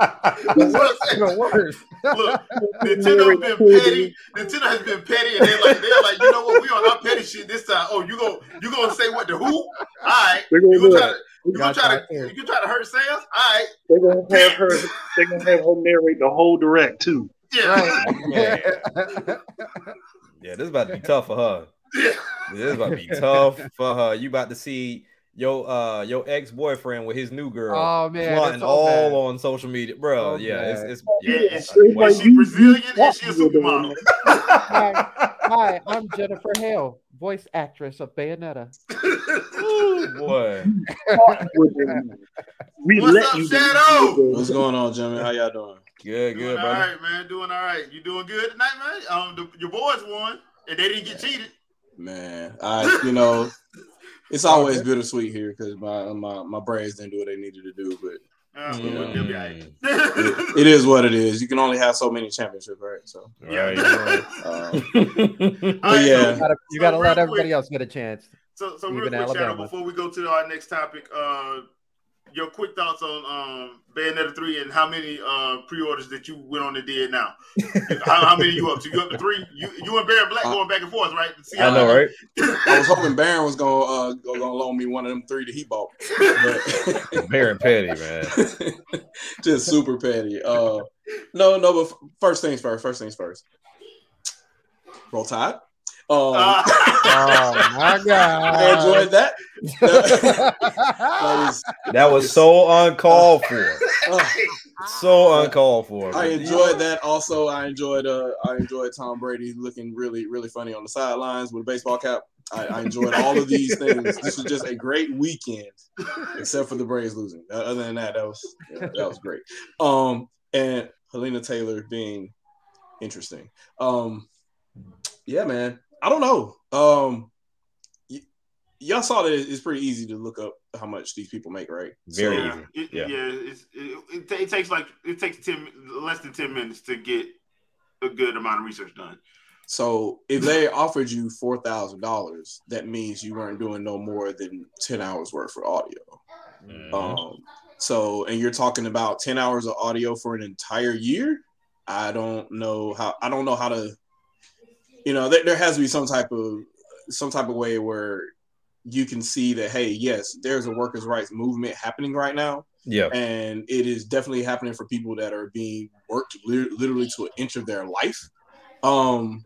That's what Even worse. Look, Nintendo's been petty. Nintendo has been petty, and they're like, they're like, you know what? We on our petty shit this time. Oh, you go, you gonna say what the who? All right, They're gonna you gonna try it. to, you gonna try to, you gonna try to hurt Sans? All right, They're gonna have her. They're gonna have her narrate the whole direct too. yeah, Man. Right. Yeah, this is about to be tough for her. Yeah. This is about to be tough for her. You about to see your uh your ex boyfriend with his new girl oh man, flaunting it's so all bad. on social media, bro. So yeah, it's, it's Yeah, yeah. and she, Wow. and she Brazilian and she a supermodel. Hi, I'm Jennifer Hale, voice actress of Bayonetta. Ooh, boy. we What's let up, you. Shadow? What's going on, Jimmy? How y'all doing? Good, Doing good, all brother. right, man. Doing all right. You doing good tonight, man? Um, the, your boys won, and they didn't get cheated. Man, I you know, it's always bittersweet here because my my my Braves didn't do what they needed to do, but Uh, Yeah. well, they'll be all right. it, it is what it is. You can only have so many championships, right? So, Yeah. Right. um, right, yeah, You gotta, you So gotta real let everybody quick- else get a chance. So, so Even real quick, Shadow, Alabama. before we go to our next topic, uh, your quick thoughts on um, Bayonetta three and how many uh, pre-orders that you went on and did now. how, how, many you up to? You up to three? You you and Baron Black uh, going back and forth, right? I know, right? I was hoping Baron was gonna uh, gonna loan me one of them three that he bought. But Baron petty, man. Just super petty. Uh, no, no, but first things first. First things first. Roll Tide. Um, uh, oh my god! I enjoyed that. That, is, that was so uncalled for. so uncalled for. I enjoyed that. Also, I enjoyed uh, I enjoyed Tom Brady looking really, really funny on the sidelines with a baseball cap. I, I enjoyed all of these things. This was just a great weekend, except for the Braves losing. Other than that, that was yeah, that was great. Um, and Hellena Taylor being interesting. Um, yeah, man. I don't know. Um, y- y'all saw that it's pretty easy to look up how much these people make, right? Very so, easy. It, yeah, yeah. It, it, it, takes like it takes ten less than ten minutes to get a good amount of research done. So if they offered you four thousand dollars, that means you weren't doing no more than ten hours worth for audio. Mm-hmm. Um, so and you're talking about ten hours of audio for an entire year. I don't know how. I don't know how to you know, there, there has to be some type of some type of way where you can see that hey, yes, there's a workers' rights movement happening right now. Yeah, and it is definitely happening for people that are being worked li- literally to an inch of their life, um,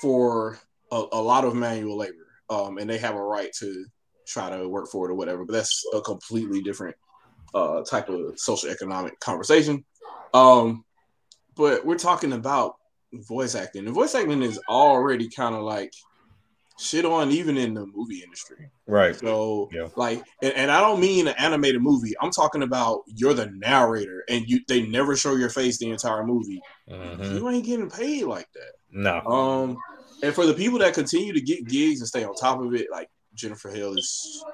for a, a lot of manual labor, um, and they have a right to try to work for it or whatever. But that's a completely different uh, type of social economic conversation. Um, but we're talking about voice acting. And voice acting is already kind of like shit on even in the movie industry. Right. So yeah. like and, and, I don't mean an animated movie. I'm talking about you're the narrator and you they never show your face the entire movie. Mm-hmm. You ain't getting paid like that. No. Um and for the people that continue to get gigs and stay on top of it, like Jennifer Hale is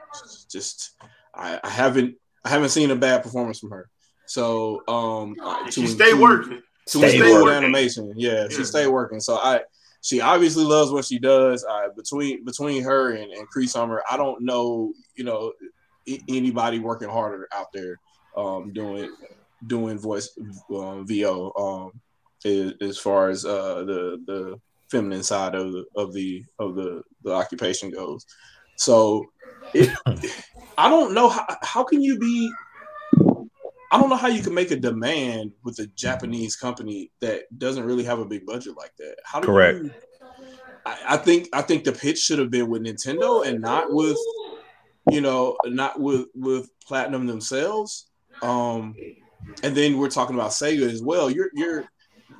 just I, I haven't I haven't seen a bad performance from her. So um she stay working to stay with animation. Yeah, yeah, she stay working. So I she obviously loves what she does. Uh, between between her and, and Cree Summer, I don't know, you know, anybody working harder out there um, doing doing voice um, VO um, as, as far as uh, the the feminine side of the of the of the the occupation goes. So it, I don't know how how can you be I don't know how you can make a demand with a Japanese company that doesn't really have a big budget like that. How do Correct. You, I, I think I think the pitch should have been with Nintendo and not with you know not with with Platinum themselves. Um, and then we're talking about Sega as well. You're you're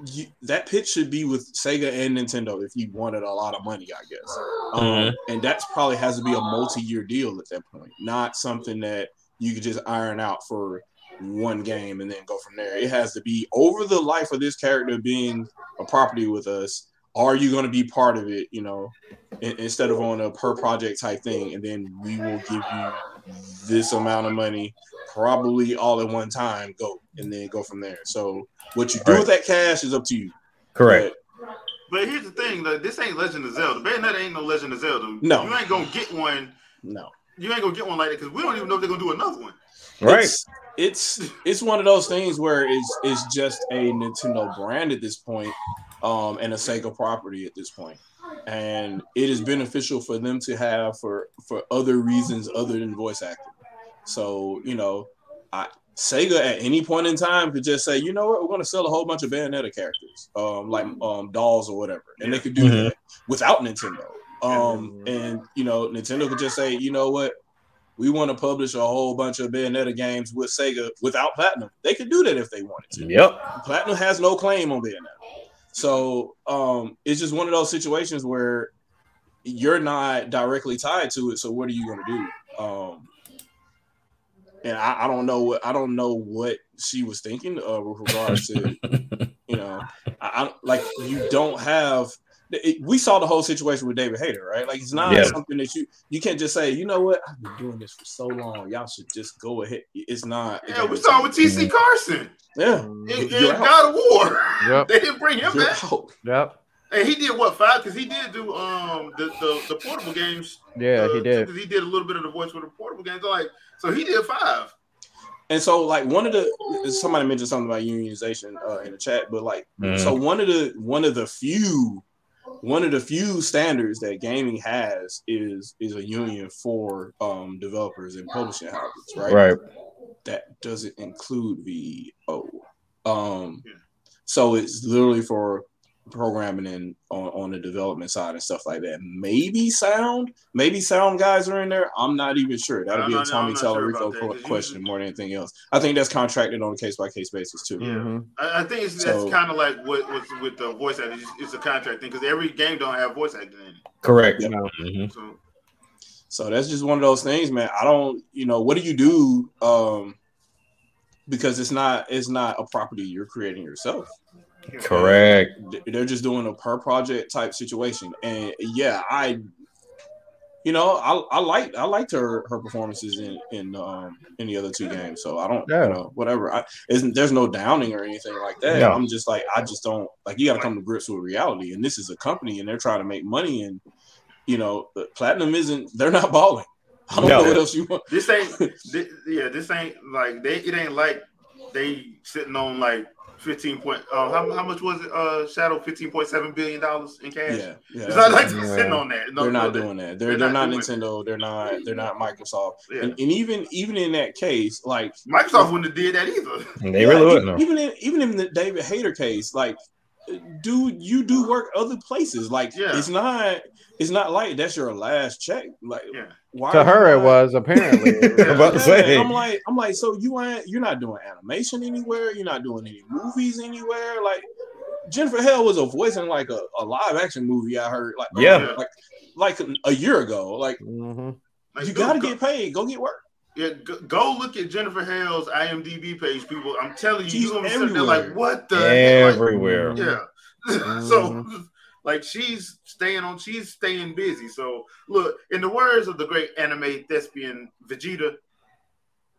you, that pitch should be with Sega and Nintendo if you wanted a lot of money, I guess. Um, mm-hmm. And that's probably has to be a multi-year deal at that point, not something that you could just iron out for one game and then go from there. It has to be over the life of this character being a property with us. Are you going to be part of it? You know, in, instead of on a per project type thing, and then we will give you this amount of money, probably all at one time. Go and then go from there. So what you do right. with that cash is up to you. Correct. But, but here's the thing: like, this ain't Legend of Zelda. Bayonetta ain't no Legend of Zelda. No, you ain't gonna get one. No, you ain't gonna get one like that because we don't even know if they're gonna do another one. Right. It's, it's it's one of those things where it's it's just a Nintendo brand at this point, um, and a Sega property at this point, and it is beneficial for them to have for for other reasons other than voice acting. So you know, I, Sega at any point in time could just say, you know what, we're going to sell a whole bunch of Bayonetta characters, um, like um, dolls or whatever, and they could do mm-hmm. that without Nintendo. Um, and you know, Nintendo could just say, you know what, we want to publish a whole bunch of Bayonetta games with Sega without Platinum. They could do that if they wanted to. Yep. Platinum has no claim on Bayonetta. So um, it's just one of those situations where you're not directly tied to it. So what are you going to do? Um, and I, I, don't know what I don't know what she was thinking uh, with regards to you know I, I like you don't have it, we saw the whole situation with David Hayter, right? Like it's not yeah. something that you you can't just say, you know what, I've been doing this for so long, y'all should just go ahead. It's not. Yeah, we saw with TC mm-hmm. Carson. Yeah, in, in God of War. Yep. they didn't bring him You're back. Out. Yep. And he did what five? Because he did do um the, the, the portable games. Yeah, uh, he did. He did a little bit of the voice with the portable games. Like so, he did five. and so like one of the somebody mentioned something about unionization uh, in the chat, but like Mhm. so one of the one of the few one of the few standards that gaming has is is a union for um developers and publishing houses, right? Right. That doesn't include VO. Um Yeah. so it's literally for programming and on, on the development side and stuff like that. Maybe sound, maybe sound guys are in there. I'm not even sure. That'll I'm be a Tommy not sure Tallarico about that, question usually- more than anything else. I think that's contracted on a case by case basis too. Yeah. Mhm. I, I think it's So- that's kind of like what with, with the voice acting. It's, it's a contract thing because every game don't have voice acting in it. Correct. Yeah. Mhm. So So that's just one of those things, man. I don't, you know, what do you do? Um, because it's not it's not a property you're creating yourself. Correct. They're just doing a per project type situation, and yeah, I, you know, I, I liked I liked her her performances in in um in the other two games. So I don't, Yeah. you know, whatever. I isn't there's no downing or anything like that. Yeah. I'm just like I just don't like you got to come to grips with reality, and this is a company, and they're trying to make money, and you know, platinum isn't they're not balling. I don't No. know what else you want. this ain't, thi- yeah, this ain't like they. It ain't like they sitting on like fifteen point. Uh, how, how much was it? Uh, Shadow fifteen point seven billion dollars in cash. Yeah, yeah. It's not like they're Yeah. sitting on that. No, they're not no, doing that. They're they're they're, not not, doing Nintendo. They're not they're not Microsoft. Yeah. And, and even even in that case, like Microsoft wouldn't have did that either. They really wouldn't. know. Even in even in the David Hayter case, like do you do work other places. Like Yeah. it's not it's not like that's your last check. Like Yeah. Why To are you her, it was apparently. I'm about to Yeah, say. I'm like, I'm like, so you ain't, you're not doing animation anywhere. You're not doing any movies anywhere. Like Jennifer Hale was a voice in like a, a live action movie. I heard, like, Yeah. like, like a year ago. Like, Mhm. Like, you go- gotta go- get paid. Go get work. Yeah, go, go look at Jennifer Hale's IMDb page, people. I'm telling you, She's you're gonna be sitting there like, what the heck? Like, Everywhere. Yeah. so like she's staying on she's staying busy. So look, in the words of the great anime thespian Vegeta,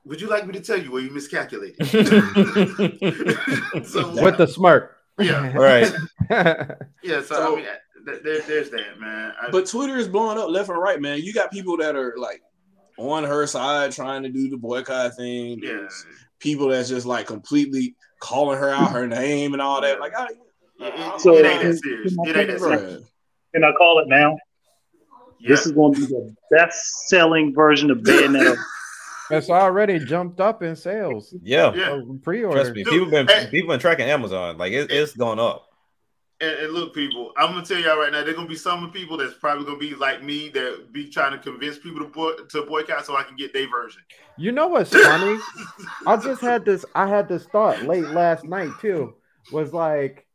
would you like me to tell you where you miscalculated? so With the smirk. Yeah. right. yeah, so, So- I mean th- there, there's that man. I, But Twitter is blowing up left and right, man. You got people that are like on her side trying to do the boycott thing. yeah, people that's just like completely calling her out her name and all that. Like, I, it, it, So- it ain't that serious. It ain't that serious. Can I call it now? Yeah. This is going to be the best-selling version of Bayonetta. It's already jumped up in sales. Yeah. Yeah. Or Pre-order. Trust me. Dude, People been hey. people been tracking Amazon. Like it, it's gone up. And, and look, people, I'm gonna tell y'all right now, there's gonna be some people that's probably gonna be like me that be trying to convince people to boy, to boycott so I can get their version. You know what's funny? I just had this. I had this thought late last night too. Was like,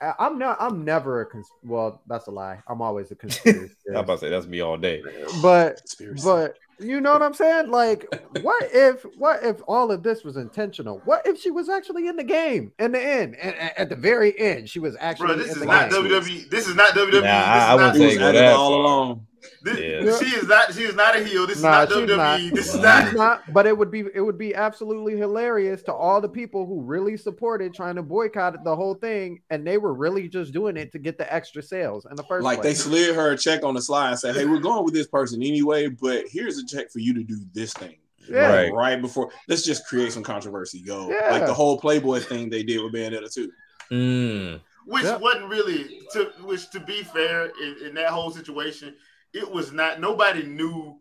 I, I'm not. I'm never a. Cons- well, that's a lie. I'm always a conspiracy. I'm about to say that's me all day. but Conspiracy. but you know what I'm saying? Like, what if what if all of this was intentional? What if she was actually in the game in the end? And and at the very end, she was actually Bro, this in is the not game. WWE. This is not WWE. Nah, I- this I is wouldn't not, He say that all far. along. This, Yeah. She is not. She is not a heel. This is not WWE. not. This is not. Not, but it would be it would be absolutely hilarious to all the people who really supported trying to boycott the whole thing, and they were really just doing it to get the extra sales in the first Like they slid her a check on the slide and said, "Hey, we're going with this person anyway, but here's a check for you to do this thing." Yeah. Right. Right before, let's just create some controversy. Go Yeah. like the whole Playboy thing they did with Bayonetta too. Mm. Which Yep. wasn't really. To which, to be fair, in, in that whole situation, it was not. Nobody knew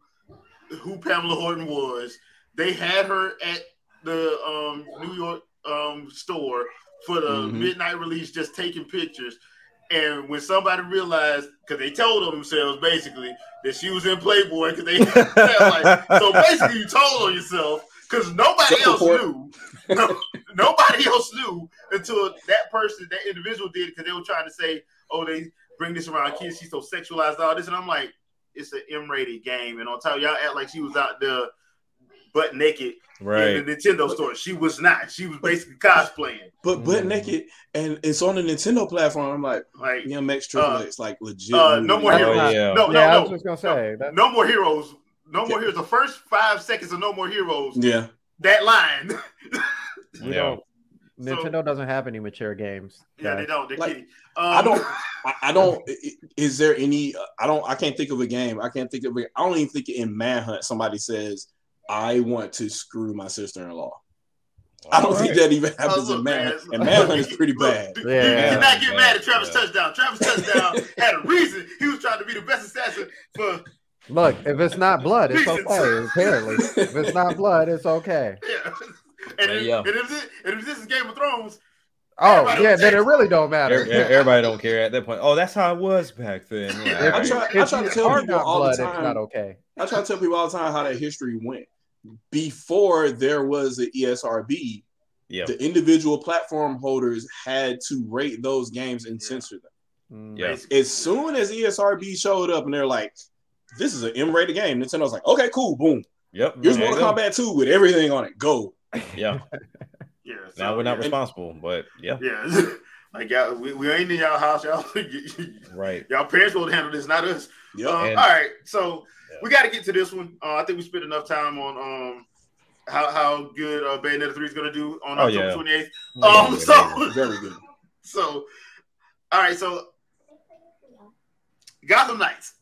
who Pamela Horton was. They had her at the um, New York um, store for the Mhm. midnight release, just taking pictures. And when somebody realized, because they told on themselves basically that she was in Playboy, because they like, so basically you told on yourself because nobody else knew. No, nobody else knew until that person, that individual did, because they were trying to say, "Oh, they bring this around kids. She's so sexualized, all this," and I'm like, "It's an M-rated game." And on top, y'all act like she was out there butt naked Right. in the Nintendo store. She was not. She was basically cosplaying. But butt Mhm. naked, and it's on the Nintendo platform. I'm like, Like, DMX Triple Uh, X, like legit. uh, no more heroes. not- yeah. No, yeah, I was no, just gonna say that. no more heroes. No more Yeah. heroes. The first five seconds of No More Heroes. Yeah, That line. We Yeah. Don't. So- Nintendo doesn't have any mature games. yeah, they don't. They're Like. Um, I don't. I, I don't. i- i- Is there any? I don't. I can't think of a game. I can't think of. A, I don't even think in Manhunt somebody says I want to screw my sister in law. I don't All think that even happens Oh, in look, man. man. And Manhunt is pretty Look, bad. You Yeah. cannot get Yeah. mad at Travis Yeah. Touchdown. Travis Touchdown had a reason. He was trying to be the best assassin for Look, if it's not blood, it's okay. Apparently, if it's not blood, it's okay. yeah. And, if, Yeah. and if this, and if this is Game of Thrones, Oh yeah, was then it really don't matter. Every- Everybody don't care at that point. Oh, that's how it was back then. Yeah, I try- if I to tell people all the blood, it's time. not okay. I try to tell people all the time how that history went. Before there was the ESRB, Yeah. the individual platform holders had to rate those games and censor them. Mm. Yeah. basically, As soon as ESRB showed up and they're like, this is an M-rated game, Nintendo's like, okay, cool, boom. Yep. Here's There you Mortal go. Kombat 2 with everything on it. Go. Yeah. yeah. Now we're not yeah. responsible, but yeah. Yeah. like y'all, we, we ain't in y'all house, y'all. Right. y'all parents will handle this, not us. Yep. Um, And- all right, so Yeah. we got to get to this one. Uh, I think we spent enough time on um how how good uh, Bayonetta three is going to do on Oh, October yeah. twenty eighth. Yeah. Um, Yeah. so Very good. so all right, so Gotham Knights.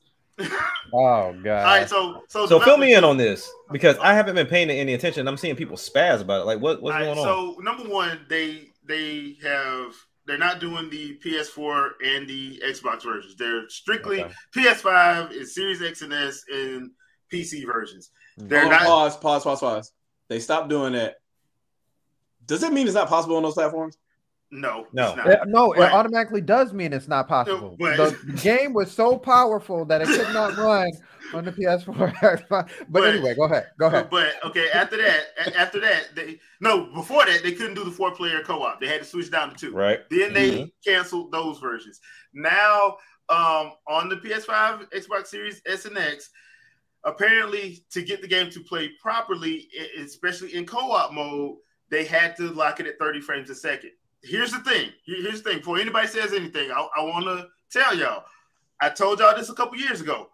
Oh god. All right, so so So fill me in on this because I haven't been paying any attention. I'm seeing people spaz about it. Like, what, what's All right, going on? So number one, they they have they're not doing the PS4 and the Xbox versions. They're strictly Okay. PS5 and Series X and S and PC versions. Mm. They're Hold on, not. pause, pause, pause, pause. They stopped doing that. Does that mean it's not possible on those platforms? No, No. it's not. It- no, Right. it automatically does mean it's not possible. but- the game was so powerful that it could not run on the PS4. but, But- anyway, go ahead. Go ahead. But okay, after that, after that, they no before that they couldn't do the four player co op. They had to switch down to two. Right. Then they Mhm. canceled those versions. Now, um, on the PS5, Xbox Series S and X, apparently to get the game to play properly, especially in co-op mode, they had to lock it at 30 frames a second. Here's the thing. Here's the thing. Before anybody says anything, I, I want to tell y'all. I told y'all this a couple years ago.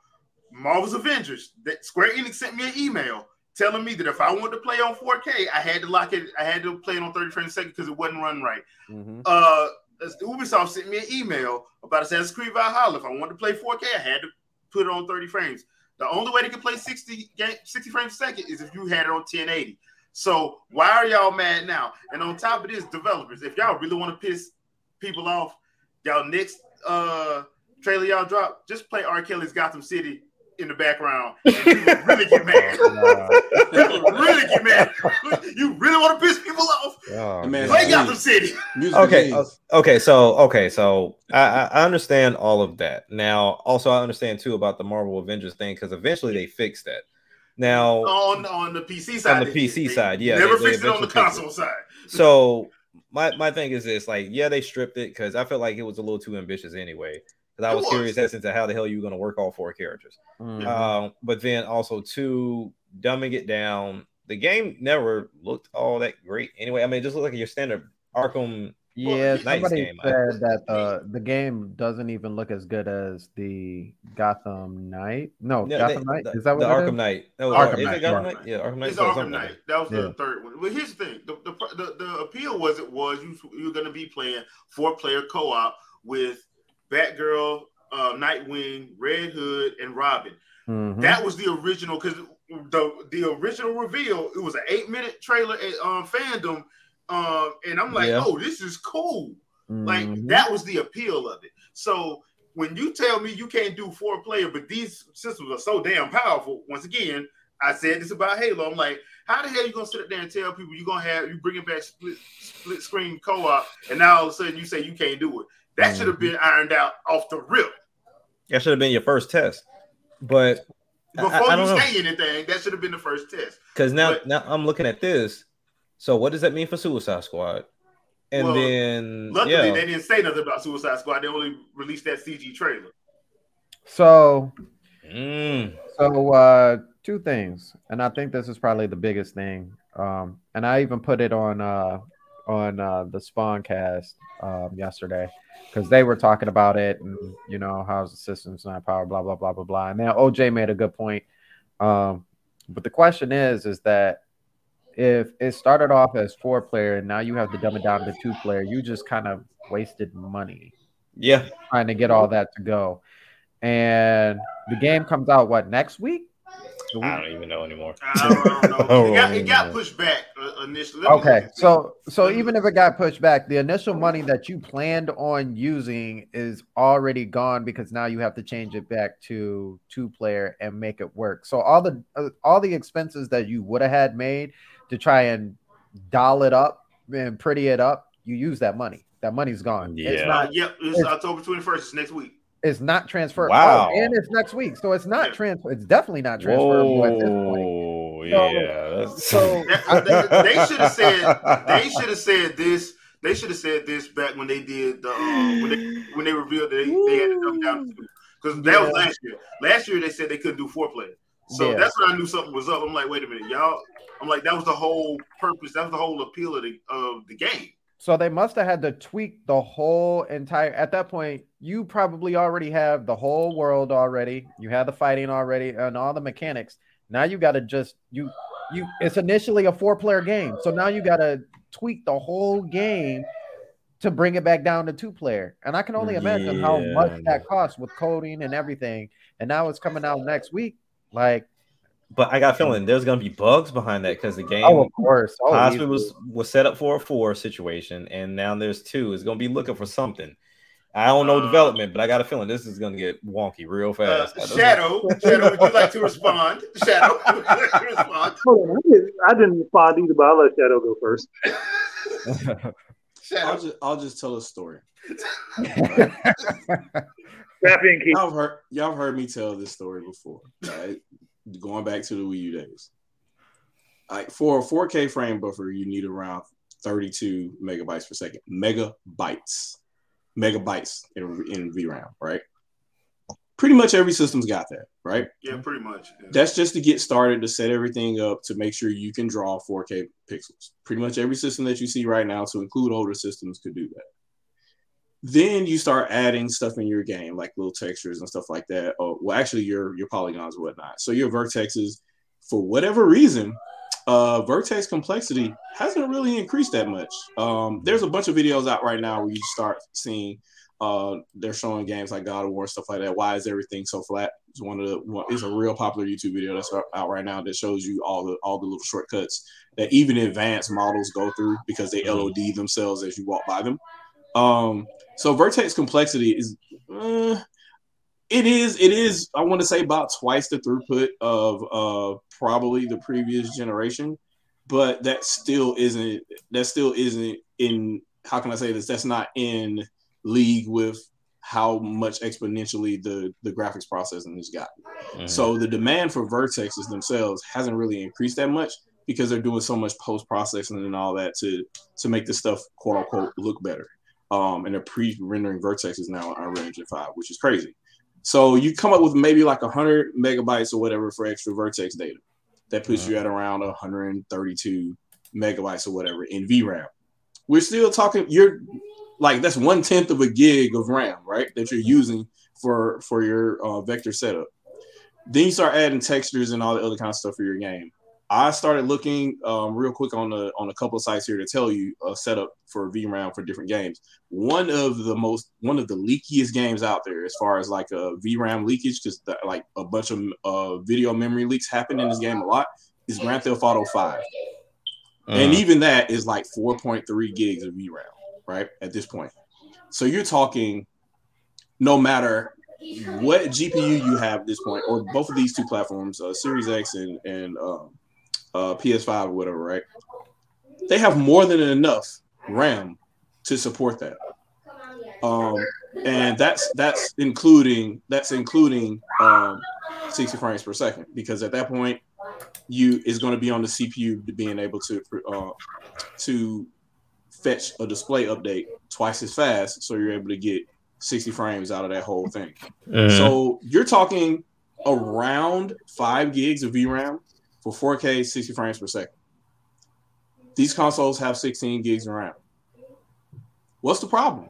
Marvel's Avengers. That Square Enix sent me an email telling me that if I wanted to play on 4K, I had to lock it. I had to play it on 30 frames a second because it wasn't run right Mhm. uh Ubisoft sent me an email about Assassin's Creed Valhalla. If I wanted to play 4K, I had to put it on 30 frames. The only way to can play 60 game 60 frames a second is if you had it on 1080. So why are y'all mad now? And on top of this, developers, if y'all really want to piss people off, y'all next uh trailer y'all drop, just play R. Kelly's Gotham City in the background. And you really get mad. you really get mad. you really want to piss people off? Oh, Man, Play Hey. Gotham City. Music Okay. is- Okay. So okay. So I, I I understand all of that. Now, also I understand too about the Marvel Avengers thing because eventually they fixed that. Now, on on the PC side. On the PC they side, yeah, Never they- they it on the eventually fixed console side. so my my thing is this: like, yeah, they stripped it because I felt like it was a little too ambitious anyway. Because I was, was. curious as to how the hell you were going to work all four characters. Mhm. Um, but then also two dumbing it down. The game never looked all that great anyway. I mean, it just looked like your standard Arkham. Yeah, Nice somebody game. said that the the game doesn't even look as good as the Gotham Knight. No, Yeah, Gotham they- Knight. the, Is that what the it Arkham is? Knight? That was Arkham is Knight, it Gotham yeah. Knight? Yeah, Arkham Knight. It's Arkham something like Knight. That was the third one. Well, here's the thing: the the the, the appeal was it was you you were going to be playing four player co op with Batgirl, uh, Nightwing, Red Hood, and Robin. Mhm. That was the original because the the original reveal it was an eight minute trailer at um, FanDome, um, and I'm like, Yeah. oh, this is cool. Like Mhm. that was the appeal of it. So when you tell me you can't do four player, but these systems are so damn powerful, once again, I said this about Halo. I'm like, how the hell you gonna sit up there and tell people you're gonna have you bringing back split split screen co-op, and now all of a sudden you say you can't do it? That should have been ironed out off the rip that should have been your first test. But before I you don't know. say anything. That should have been the first test. because now But- now I'm looking at this. So what does that mean for Suicide Squad? And Well, then Luckily, yeah, they didn't say nothing about Suicide Squad. They only released that CG trailer. So Mm, So uh two things, and I think this is probably the biggest thing. Um, and I even put it on uh on uh the Spawncast um yesterday because they were talking about it and you know how's the system's not power, blah blah blah blah blah. And then OJ made a good point. Um, but the question is, is that if it started off as four player and now you have to dumb it down to two player, you just kind of wasted money yeah, trying to get all that to go. And the game comes out what next week? I don't even know anymore. I don't, I don't know. It got, it got pushed back uh, initially. Okay, so so even if it got pushed back, the initial money that you planned on using is already gone because now you have to change it back to two player and make it work. So all the uh, all the expenses that you would have had made to try and doll it up and pretty it up, you use that money. That money's gone. It's Yeah. not Uh, yep, it's It's- October 21st. It's next week. it's not transferred. Wow. Oh, and it's next week. So it's not Yeah. transfer. It's definitely not transferable at this point. So- yeah. so- they, they should have said they should have said this. They should have said this back when they did the um, when they when they revealed that they, they had to dumb down to two because that was last year. Last year they said they couldn't do four players, so Yeah. that's when I knew something was up. I'm like, wait a minute, y'all. I'm like, that was the whole purpose. That was the whole appeal of the of the game. So they must have had to tweak the whole entire. At that point, you probably already have the whole world already. You have the fighting already and all the mechanics. Now you got to just you you. It's initially a four player game, so now you got to tweak the whole game to bring it back down to two player. And I can only imagine how much that costs with coding and everything. And now it's coming out next week. Like, but I got a feeling there's gonna be bugs behind that because the game oh, of course. Oh, possibly was was set up for a four situation, and now there's two. It's gonna be looking for something. I don't know Uh, development, but I got a feeling this is gonna get wonky real Uh, fast. I don't- Shadow, Shadow, would you like to respond? Shadow, would you like to respond? On, I didn't, I didn't respond either, but I'll let Shadow go first. I'll just I'll just tell a story. Strap in, Keith. Y'all have heard y'all have heard me tell this story before, right? Going back to the Wii U days. Like for a 4K frame buffer, you need around 32 megabytes per second. Megabytes. Megabytes in, in VRAM, right? Pretty much every system's got that, right? yeah, pretty much. Yeah. That's just to get started to set everything up to make sure you can draw 4K pixels. Pretty much every system that you see right now, to include older systems, could do that. Then you start adding stuff in your game, like little textures and stuff like that. Oh, well, actually, your your polygons and whatnot. So your vertexes, for whatever reason, uh, vertex complexity hasn't really increased that much. Um, there's a bunch of videos out right now where you start seeing uh, they're showing games like God of War and stuff like that. Why is everything so flat? It's one of the one, it's a real popular YouTube video that's out right now that shows you all the all the little shortcuts that even advanced models go through because they LOD themselves as you walk by them. Um, so vertex complexity is uh, it is it is I want to say about twice the throughput of uh probably the previous generation, but that still isn't that still isn't in how can I say this? That's not in league with how much exponentially the the graphics processing has gotten. Mhm. So the demand for vertexes themselves hasn't really increased that much because they're doing so much post processing and all that to to make the stuff quote unquote look better. Um, and they're pre-rendering vertexes now on Unreal Engine 5, which is crazy. So you come up with maybe like 100 megabytes or whatever for extra vertex data. That puts you at around 132 megabytes or whatever in VRAM. We're still talking. You're like that's one tenth of a gig of RAM, right? That you're using for for your uh, vector setup. Then you start adding textures and all the other kind of stuff for your game. I started looking um, real quick on the on a couple of sites here to tell you a setup for VRAM for different games. One of the most one of the leakiest games out there as far as like a VRAM leakage because like a bunch of uh, video memory leaks happen in this game a lot is Grand Theft Auto Five, and Mhm. even that is like 4.3 gigs of VRAM right at this point. So you're talking no matter what GPU you have at this point, or both of these two platforms, uh, Series X and and um, uh, PS5 or whatever, right? They have more than enough RAM to support that. Um, and that's that's including that's including um, 60 frames per second because at that point you is going to be on the CPU to being able to uh, to fetch a display update twice as fast, so you're able to get 60 frames out of that whole thing. Mhm. So you're talking around five gigs of VRAM for 4K 60 frames per second. These consoles have 16 gigs of RAM. What's the problem?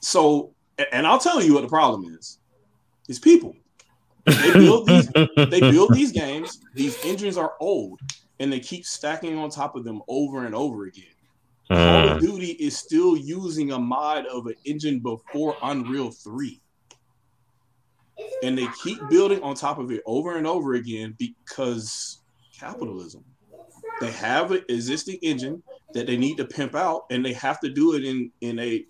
So, and I'll tell you what the problem is. is people. They build these they build these games. These engines are old, and they keep stacking on top of them over and over again. Call Mhm. of Duty is still using a mod of an engine before Unreal 3. And they keep building on top of it over and over again because capitalism. They have an existing engine that they need to pimp out, and they have to do it in in a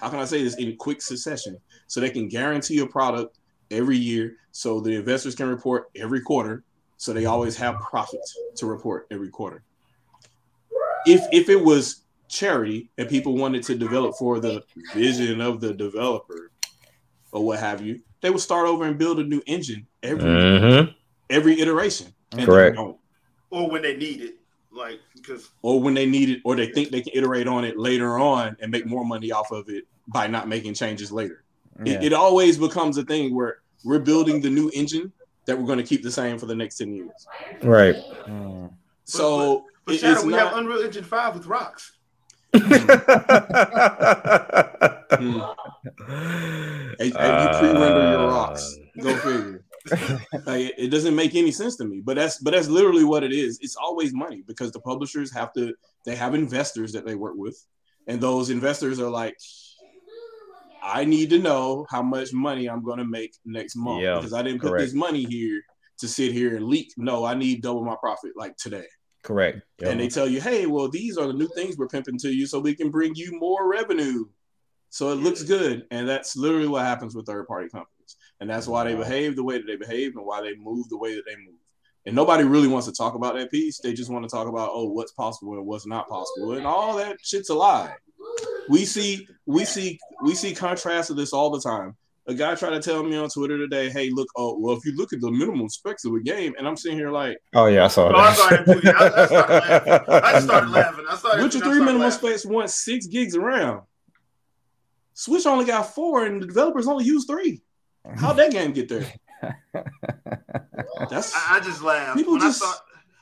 how can I say this in quick succession so they can guarantee a product every year so the investors can report every quarter so they always have profits to report every quarter. If if it was charity and people wanted to develop for the vision of the developer or what have you, they would start over and build a new engine every Mm-hmm. every iteration. And Correct. or when they need it, like because Or when they need it, or they think they can iterate on it later on and make more money off of it by not making changes later. Yeah. It, it always becomes a thing where we're building the new engine that we're going to keep the same for the next 10 years. Right. Mm. So but it- Shadow, we not. have Unreal Engine Five with rocks. Hmm. Hey, hey, you pre-render your rocks. Go figure. like, it, doesn't make any sense to me, but that's but that's literally what it is. It's always money because the publishers have to they have investors that they work with, and those investors are like, I need to know how much money I'm going to make next month Yeah, because I didn't put correct. this money here to sit here and leak. No, I need double my profit like today. Correct. And they tell you, hey, well, these are the new things we're pimping to you so we can bring you more revenue. So it looks good. And that's literally what happens with third party companies. And that's why they behave the way that they behave and why they move the way that they move. And nobody really wants to talk about that piece. They just want to talk about, oh, what's possible and what's not possible. And all that shit's a lie. We see, we see, we see contrasts of this all the time. A guy tried to tell me on Twitter today, hey, look, oh, well, if you look at the minimum specs of a game, and I'm sitting here like, Oh yeah, I saw Oh, I saw that. that. I, I started laughing. I just started laughing. I started. Witcher I 3 started minimum laughing. specs want six gigs around. Switch only got four, and the developers only use three. How'd that game get there? That's I, I just laughed People when just- I saw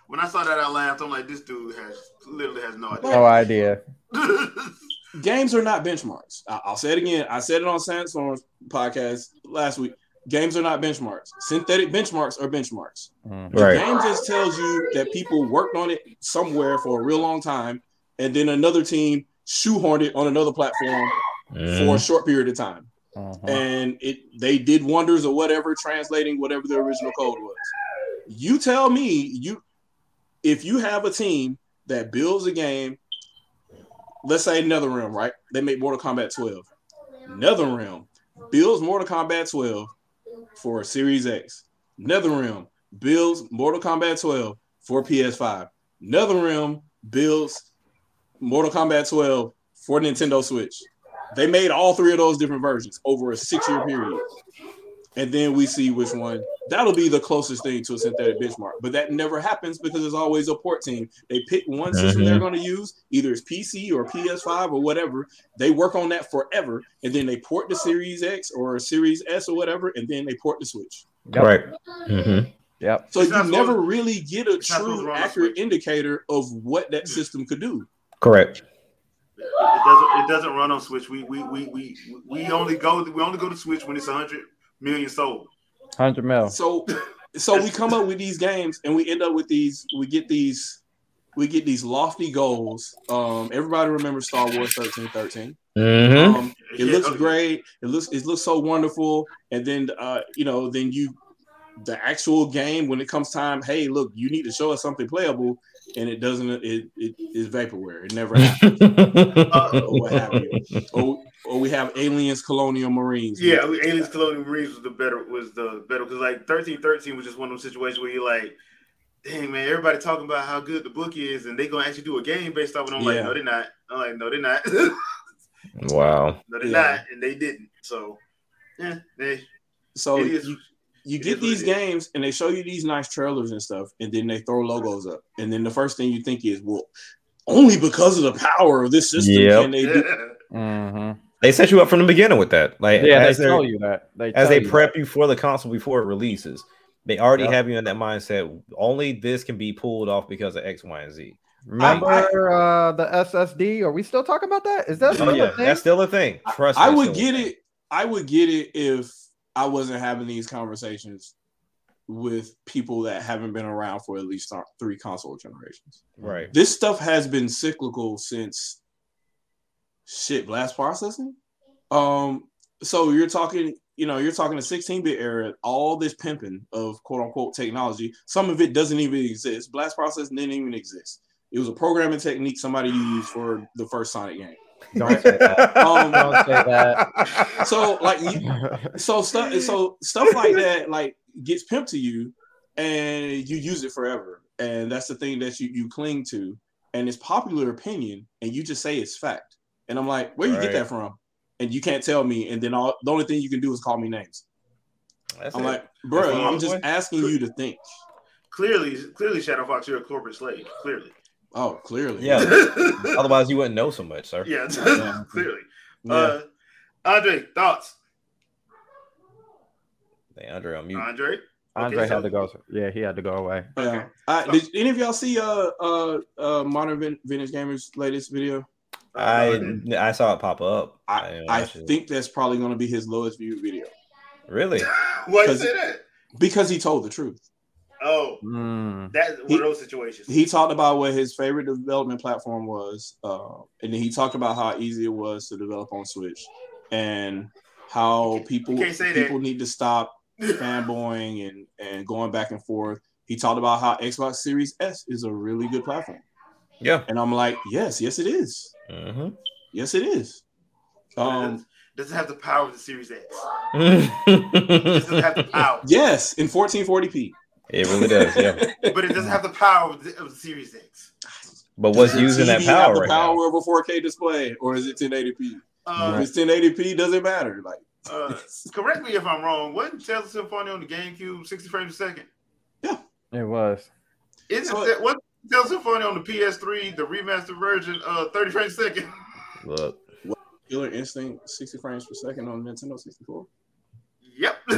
when I saw that. I laughed. I'm like, this dude has literally has no idea. No idea. games are not benchmarks. I, will say it again. I said it on Samsung's podcast last week. Games are not benchmarks. Synthetic benchmarks are benchmarks. Mm. The Right. game just tells you that people worked on it somewhere for a real long time, and then another team shoehorned it on another platform for a Mhm. short period of time. Mhm. and it they did wonders or whatever translating whatever the original code was you tell me you if you have a team that builds a game let's say netherrealm right? They make mortal kombat 12 netherrealm builds mortal kombat 12 for series x. Netherrealm builds mortal kombat 12 for ps5 netherrealm builds mortal kombat 12 for nintendo switch. They made all three of those different versions over a six year period. And then we see which one that'll be the closest thing to a synthetic benchmark. But that never happens because there's always a port team. They pick one system they're going to use, either it's PC or PS5 or whatever. They work on that forever. And then they port the Series X or Series S or whatever. And then they port the Switch. Yep. Right. Mhm. Yep. So It's you never supposed- really get a it's not supposed to true, accurate indicator of what that system could do. Correct. It doesn't. It doesn't run on Switch. We we we we we only go. We only go to Switch when it's hundred million sold. Hundred mil. So so we come up with these games and we end up with these we get these we get these lofty goals. Um everybody remembers Star Wars 1313. Mhm. Um it Yeah, looks okay. great. It looks it looks so wonderful and then uh you know then you the actual game when it comes time hey look you need to show us something playable and it doesn't it, it is vaporware it never happens or what have you or, or we have aliens colonial marines Yeah, Aliens Colonial Marines was the better. Was the better because like thirteen thirteen was just one of those situations where you're like, dang man, everybody talking about how good the book is, and they gonna actually do a game based off it. I'm Yeah. like, no, they're not. I'm like, no, they're not. wow. no, they're Yeah. not, and they didn't. So, yeah, they, so it is. you, you get these games and they show you these nice trailers and stuff, and then they throw logos up, and then the first thing you think is, well, only because of the power of this system Yep. can they do. Mm-hmm. They set you up from the beginning with that. Like Yeah, as they tell you that. They as they you prep you for the console before it releases. They already Yep. have you in that mindset. Only this can be pulled off because of X, Y, and Z. that. Remember uh, the SSD? Are we still talking about that? Is that Oh still yeah, a thing? that's still a thing. Trust me. I would get it. I would get it if I wasn't having these conversations with people that haven't been around for at least th- three console generations. Right. This stuff has been cyclical since shit blast processing. Um, so you're talking you know, you're talking the 16-bit era, all this pimping of quote unquote technology. Some of it doesn't even exist. Blast processing didn't even exist. It was a programming technique somebody used for the first Sonic game. Don't say that. Um, Don't say that. so like, you, so stuff, so stuff like that, like gets pimped to you, and you use it forever, and that's the thing that you you cling to, and it's popular opinion, and you just say it's fact, and I'm like, where you get that from? And you can't tell me, and then all the only thing you can do is call me names. That's I'm it. like, bro, I'm only just way. asking you to think. Clearly, clearly, Shadow Fox, you're a corporate slave. Clearly. Oh, clearly, Yeah. Otherwise, you wouldn't know so much, sir. yeah, Yeah. clearly. Yeah. Uh, Andre, thoughts? Hey, Andre on mute. Andre? Andre so- had to go. Yeah, he had to go away. Yeah. Okay. Uh, did any of y'all see uh uh uh Modern Vin- Vintage Gamers latest video? I I saw it pop up. I, didn't I think that's probably going to be his lowest viewed video really. Why you Because- say because he told the truth. Oh, Mm. that's one He- of those situations. He talked about what his favorite development platform was, uh, and then he talked about how easy it was to develop on Switch, and how people can't that. people need to stop fanboying and and going back and forth. He talked about how Xbox Series S is a really good platform, Yeah. and I'm like, yes, yes, it is, hmm yes, it is. Um, does it have the power of the Series X? Does it it have the power? yes, in 1440p. It really does. Yeah. But it doesn't have the power of the, of the Series X. But what's Does the using that power have the right power now? of a 4K display, or is it 1080p? Uh, If it's 1080p, doesn't matter. Like, uh, correct me if I'm wrong. Wasn't Tales of Symphonia on the GameCube 60 frames a second? Yeah, It was. Isn't So- that what Tales of Symphonia on the PS3, the remastered version, uh, 30 frames a second? Look. Killer Instinct 60 frames per second on Nintendo 64. Yep.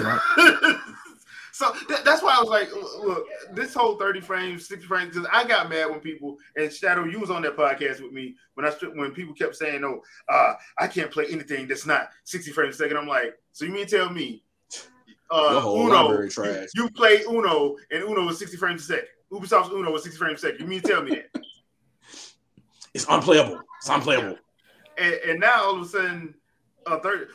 so th- that's why I was like, look, this whole 30 frames, 60 frames, because I got mad when people, and Shadow, you was on that podcast with me when I when people kept saying, oh, uh, I can't play anything that's not 60 frames a second. I'm like, so you mean tell me uh, Uno, library trash. you play Uno and Uno is 60 frames a second. Ubisoft's Uno is 60 frames a second. You mean to tell me that? It's unplayable. It's unplayable. and, and now all of a sudden, uh, third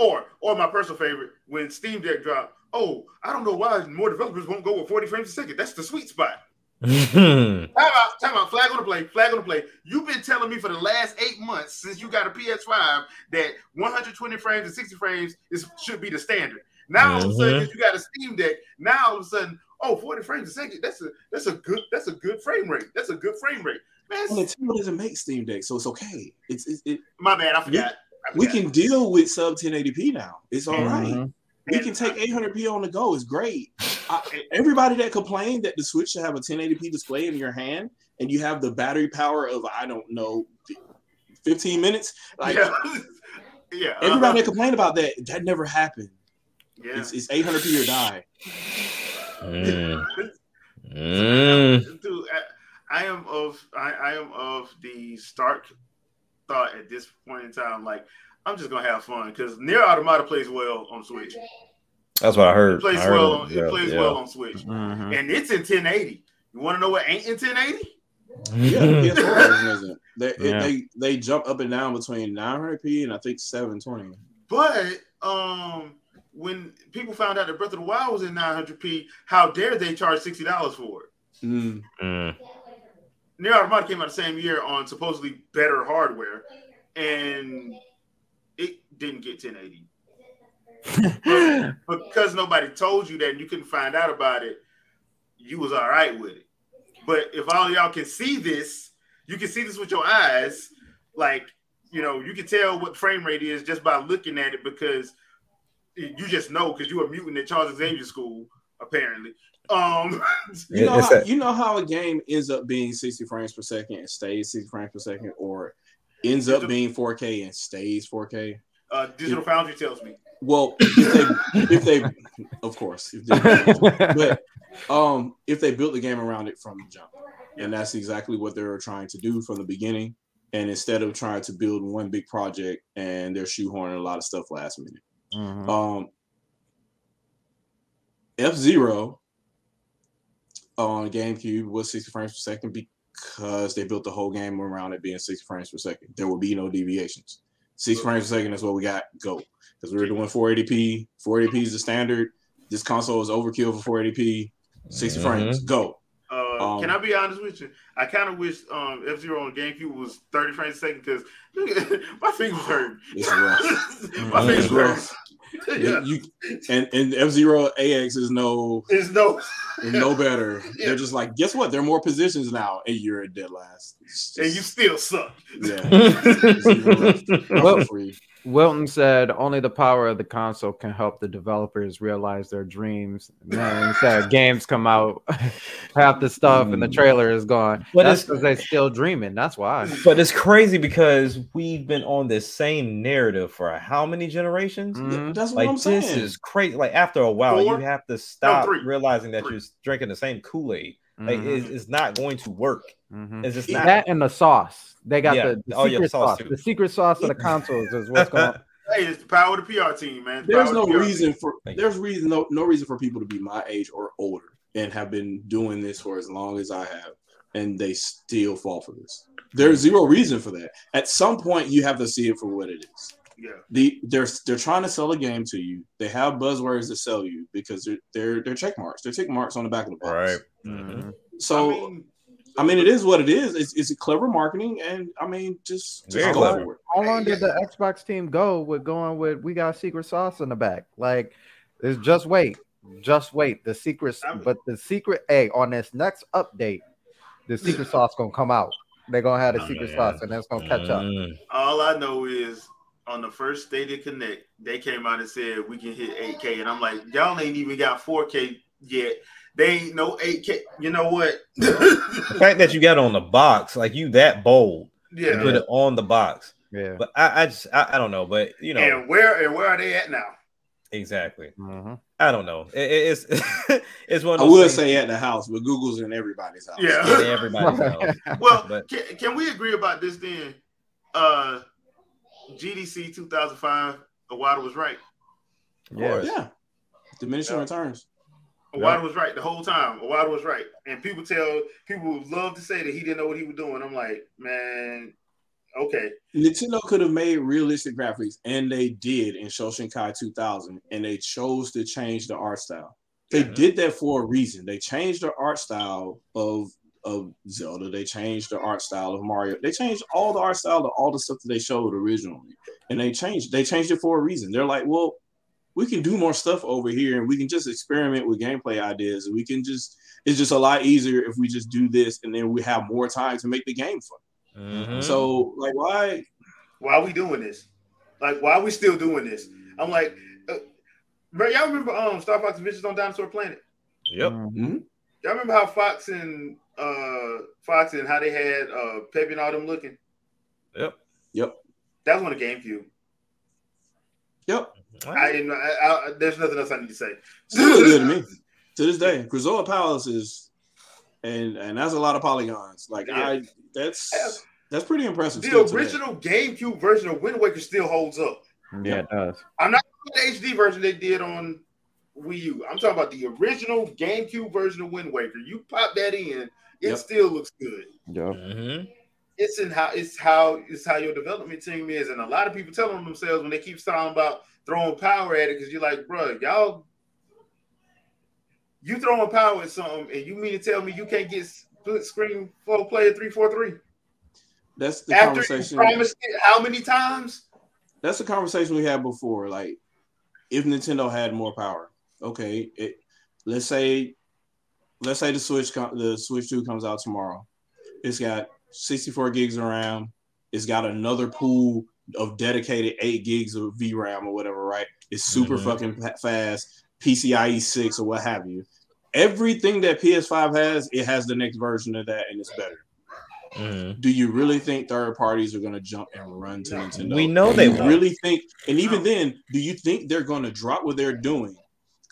or or my personal favorite when Steam Deck dropped. Oh, I don't know why more developers won't go with 40 frames a second. That's the sweet spot. Time out, time out. Flag on the play, flag on the play. You've been telling me for the last eight months since you got a PS5 that 120 frames and 60 frames is should be the standard. Now all of a sudden, Mhm. you got a Steam Deck, now all of a sudden, oh, 40 frames a second. That's a that's a good that's a good frame rate. That's a good frame rate. Man, Well, Nintendo doesn't make Steam Deck, so it's okay. It's, it's it, my bad. I forgot. I we can deal with sub 1080p now. It's all right. Mhm. We And can take 800p on the go. It's great. I, everybody that complained that the Switch should have a 1080p display in your hand and you have the battery power of I don't know 15 minutes. Like yeah, yeah. everybody that uh-huh. complained about that, that never happened. yeah. It's, it's 800p or die. Mm. Mm. Dude, I, I am of I, I am of the stark thought at this point in time, like I'm just gonna have fun because NieR Automata plays well on Switch. That's what I heard. plays heard well. it, On, yeah, it plays yeah. well on Switch, Mhm. and it's in 1080. You want to know what ain't in 1080? Yeah, the PS4 version isn't. They, it- Yeah. they they jump up and down between 900p and I think 720. But um, when people found out that Breath of the Wild was in 900p, how dare they charge sixty dollars for it? Mm. NieR Automata came out the same year on supposedly better hardware, and it didn't get 1080. because nobody told you that and you couldn't find out about it, you was all right with it. But if all y'all can see this, you can see this with your eyes, like you know, you can tell what frame rate is just by looking at it because you just know because you were a mutant at Charles Xavier School, apparently. Um, You know, how, a- you know how a game ends up being 60 frames per second and stays 60 frames per second, or ends up being 4K and stays 4K. uh, Digital Foundry tells me. Well, if they, if they, of course, if they, but um, if they built the game around it from the jump, and that's exactly what they were trying to do from the beginning. And instead of trying to build one big project and they're shoehorning a lot of stuff last minute. Mhm. Um, F Zero on GameCube was 60 frames per second because they built the whole game around it being 60 frames per second. There will be no deviations. Six frames per second is what we got. Go. Because we were doing 480p. 480p is the standard. This console is overkill for 480p. 60 Mhm. frames. Go. Uh, Um, can I be honest with you? I kind of wish um, F Zero on GameCube was 30 frames a second because my fingers hurt. It's rough. my Mhm. fingers hurt. yeah. You, and and F Zero AX is no is no. is no better. Yeah. They're just like, guess what? There are more positions now, and you're at dead last. It's And you still suck. yeah. Well- free. Wilton said only the power of the console can help the developers realize their dreams. And then he said games come out, half the stuff and the trailer is gone. But That's it's- because they're still dreaming. That's why. But it's crazy because we've been on this same narrative for how many generations? Mhm. That's what Like I'm saying. this is crazy. Like after a while, Four? you have to stop three. realizing that Three. you're drinking the same Kool Aid. Like Mhm, it's, it's not going to work. mhm. It's just not. That and the sauce. They got Yeah. the, the Oh, yeah, secret sauce sauce. The secret sauce of the consoles is what's going. on. Hey, it's the power of the PR team, man. The There's no the PR reason for Thank there's reason no no reason for people to be my age or older and have been doing this for as long as I have, and they still fall for this. There's zero reason for that. At some point, you have to see it for what it is. Team. Yeah. The they're they're trying to sell a game to you. They have buzzwords to sell you because they're they're they're check marks. They're tick marks on the back of the box. Right. Mhm. So I mean, I mean, it is what it is. It's, it's clever marketing, and I mean, just, just Very go clever. for it. How long did the Xbox team go with going with we got secret sauce in the back? Like, it's just wait, just wait. The secret, I mean- but the secret A on this next update, the secret sauce gonna come out. They're gonna have the Oh, secret yeah. sauce, and that's gonna catch up. Mm. all I know is on the first Stadia Connect, they came out and said we can hit 8K, and I'm like, y'all ain't even got 4K yet. They ain't no 8K. You know what? The fact that you got on the box, like you that bold, yeah. put it on the box. Yeah. But I, I just I, I don't know. But you know And where and where are they at now? exactly. Mhm. I don't know. It, it- it's it's one. Of I those would things say at the house, but Google's in everybody's house. Yeah. in everybody's house. Well, But- can, can we agree about this then? Uh, GDC 2005, Iwata was right. Yeah. yeah. Diminishing Yeah. returns. Iwata was right the whole time. Iwata was right. And people tell people love to say that he didn't know what he was doing. I'm like, man, okay. Nintendo could have made realistic graphics, and they did in Shoshinkai 2000, and they chose to change the art style. They Yeah. did that for a reason. They changed the art style of of Zelda. They changed the art style of Mario. They changed all the art style of all the stuff that they showed originally, and they changed. They changed it for a reason. They're like, well, we can do more stuff over here, and we can just experiment with gameplay ideas. We can just. It's just a lot easier if we just do this, and then we have more time to make the game fun. Mhm. So, like, why? Why are we doing this? Like, why are we still doing this? I'm like, uh, bro, y'all remember um Star Fox Adventures on Dinosaur Planet? yep. Mhm. Y'all remember how Fox and uh Fox and how they had uh Peppy and all them looking? Yep. Yep. That was on the GameCube. Yep. I didn't. I, I, there's nothing else I need to say. Still good to me. To this day, Grizola Palace is, and and that's a lot of polygons. Like Yeah. I, that's that's pretty impressive. The still today. original GameCube version of Wind Waker still holds up. Yeah, it does. I'm not the HD version they did on Wii U. I'm talking about the original GameCube version of Wind Waker. You pop that in, it Yep. still looks good. Yeah. Mhm. It's in how it's how it's how your development team is, and a lot of people telling themselves when they keep talking about throwing power at it because you're like, bro, y'all, you throwing power at something, and you mean to tell me you can't get split screen four player three four three That's the after conversation. promised it how many times? That's the conversation we had before. Like, if Nintendo had more power, okay. It, let's say, let's say the Switch, the Switch Two comes out tomorrow. It's got 64 gigs of RAM. It's got another pool of dedicated eight gigs of VRAM or whatever. Right? It's super Mhm. fucking fast. PCIe six or what have you. Everything that PS5 has, it has the next version of that, and it's better. Mhm. Do you really think third parties are going to jump and run to No. Nintendo? We know Do they really think, and even then, do you think they're going to drop what they're doing,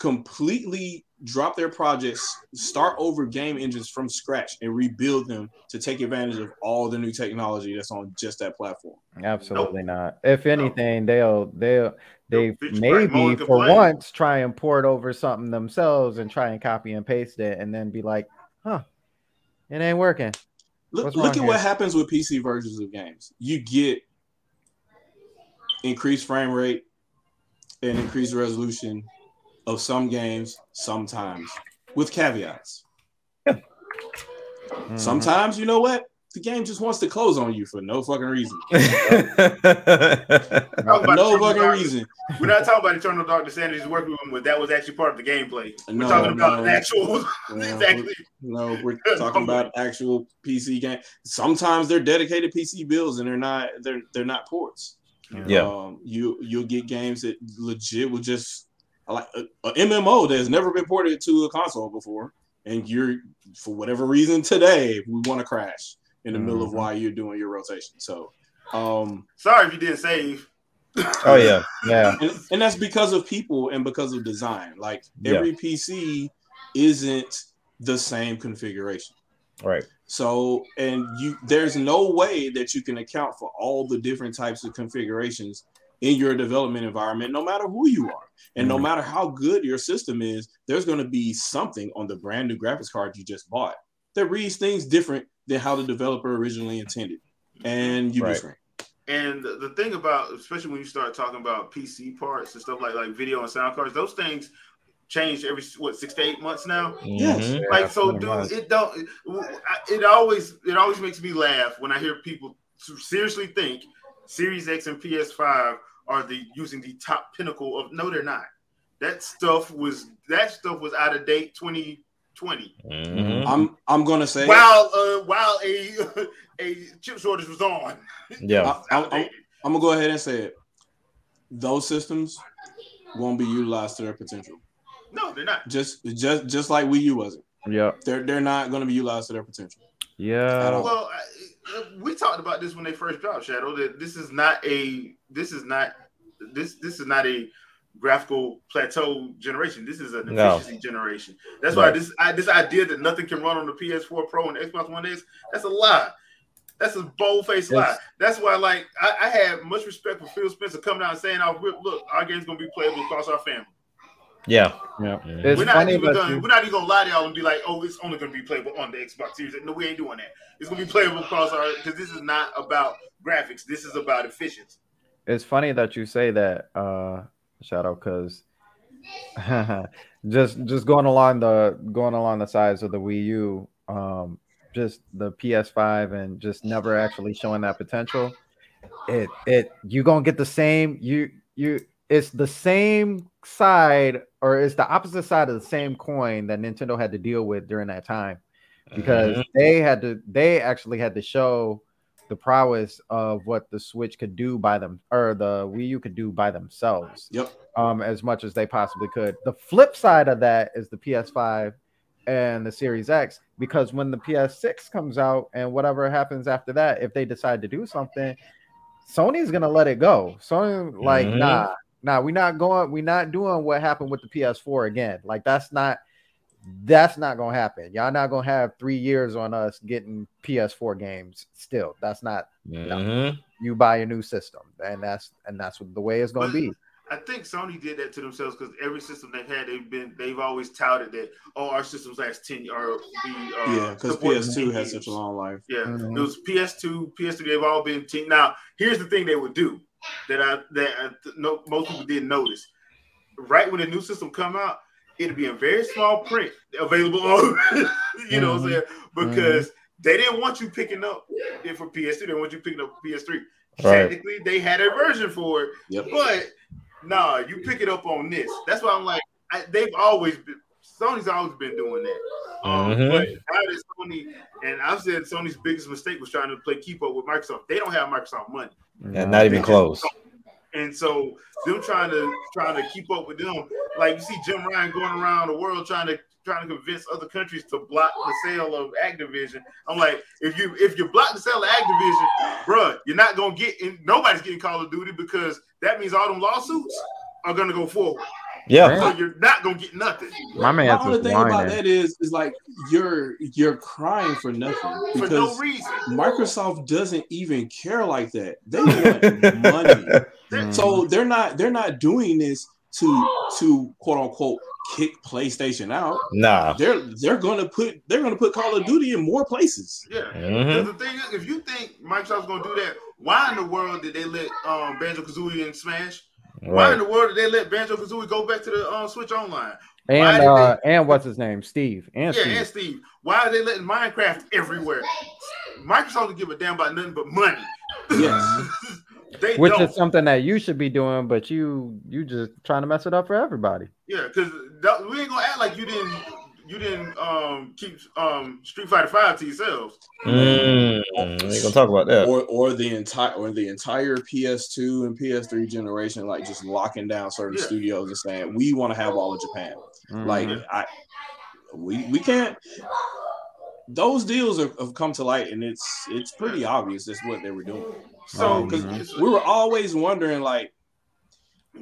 completely drop their projects, start over game engines from scratch, and rebuild them to take advantage of all the new technology that's on just that platform? Absolutely not. If anything, they'll they'll they Nope, bitch, maybe for complain. once try and port over something themselves and try and copy and paste it and then be like, huh, it ain't working. Look, look wrong at what happens with PC versions of games. You get increased frame rate and increased resolution of some games sometimes with caveats. Mhm. Sometimes, you know what? The game just wants to close on you for no fucking reason. No fucking reason. We're not talking about Eternal Darkness Sanders working with him, but that was actually part of the gameplay. We're No, talking about no. an actual No, exactly. No, we're talking about actual PC game. Sometimes they're dedicated PC builds and they're not they're they're not ports. Yeah. Um, you you'll get games that legit will just like a, a MMO that has never been ported to a console before, and you're for whatever reason today we want to crash in the middle of Mhm. why you're doing your rotation. So, um, Sorry if you didn't save. oh yeah, yeah. and, and that's because of people and because of design. Like Yeah. every PC isn't the same configuration. Right. So, and you, there's no way that you can account for all the different types of configurations in your development environment, no matter who you are, and no Mhm. matter how good your system is. There's going to be something on the brand new graphics card you just bought that reads things different than how the developer originally intended, and you Right. just And the the thing about, especially when you start talking about PC parts and stuff like like video and sound cards, those things change every what six to eight months now. Yes. Mhm. like so, pretty dude, much. it don't. It, it always it always makes me laugh when I hear people seriously think Series X and PS5 are the using the top pinnacle of. No, they're not. That stuff was that stuff was out of date 2020. Mhm. I'm I'm gonna say While uh while a a chip shortage was on. Yeah. I- I'm, I'm- I'm gonna go ahead and say it. Those systems won't be utilized to their potential. No, they're not. Just just just like Wii U wasn't. Yep. They're they're not going to be utilized to their potential. Yeah. Well, I, we talked about this when they first dropped Shadow. That this is not a this is not this this is not a graphical plateau generation. This is an No. efficiency generation. That's why this I, this idea that nothing can run on the PS4 Pro and Xbox One X that's a lie. That's a bold faced lie. That's why, like, I, I had much respect for Phil Spencer coming out and saying, "Oh, look, our game's gonna be playable across our family." Yeah. Yeah. It's we're not funny even gonna you- we're not even gonna lie to y'all and be like, oh, it's only gonna be playable on the Xbox Series. No, we ain't doing that. It's gonna be playable across our because this is not about graphics. This is about efficiency. It's funny that you say that, uh, Shadow, because just just going along the going along the sides of the Wii U, um, just the PS5 and just never actually showing that potential. It it you gonna get the same you you it's the same side or it's the opposite side of the same coin that Nintendo had to deal with during that time because Mhm. they had to they actually had to show the prowess of what the Switch could do by them or the Wii U could do by themselves Yep. um as much as they possibly could. The flip side of that is the PS5 and the Series X because when the PS6 comes out and whatever happens after that if they decide to do something Sony's to let it go. Sony like Mhm. nah, nah, we're not going we're not doing what happened with the PS4 again. Like that's not that's not gonna happen. Y'all not gonna have three years on us getting PS4 games still. That's not Mhm. you buy a new system, and that's and that's what the way it's gonna be. I think Sony did that to themselves because every system they've had, they've been they've always touted that oh our systems last ten or be uh, yeah, because PS2 10 has such a long life. Yeah, Mhm. it was PS2, PS3. They've all been ten. Now here's the thing they would do that I that I, no, most people didn't notice. Right when the new system come out, it'd be in very small print available on. you know what I'm saying? Because they didn't want you picking up it for PS2. They didn't want you picking up PS3. Right. Technically, they had a version for it, Yep. but nah, you pick it up on this. That's why I'm like, I, they've always been. Sony's always been doing that. Um, Mhm. But how did Sony? And I've said Sony's biggest mistake was trying to play keep up with Microsoft. They don't have Microsoft money, And not even close. And so them trying to trying to keep up with them. Like you see Jim Ryan going around the world trying to trying to convince other countries to block the sale of Activision. I'm like, if you if you block the sale of Activision, bruh, you're not gonna get in. Nobody's getting Call of Duty because that means all them lawsuits are gonna go forward. Yeah. So you're not gonna get nothing My man, man's only is thing about that is is like you're you're crying for nothing for because no reason. Microsoft doesn't even care like that. They want money. Mhm. So they're not they're not doing this to to quote unquote kick PlayStation out. Nah. They're they're gonna put they're gonna put Call of Duty in more places. Yeah. Mhm. The thing is, if you think Microsoft's gonna do that, why in the world did they let um, Banjo Kazooie and Smash? Why in the world did they let Banjo Kazooie go back to the um, Switch Online? And did uh, and what's his name? Steve. And yeah, Steve. and Steve. Why are they letting Minecraft everywhere? Microsoft don't give a damn about nothing but money. Yes. they Which don't. is something that you should be doing, but you you just trying to mess it up for everybody. Yeah, because we ain't gonna act like you didn't you didn't um keep um Street Fighter Five to yourselves. Mm, we ain't gonna talk about that. Or or the entire or the entire PS2 and PS3 generation, like just locking down certain Yeah. studios and saying we want to have all of Japan. Like Mhm. I, we we can't. Those deals have, have come to light, and it's it's pretty obvious that's what they were doing. So Because it's- we were always wondering, like,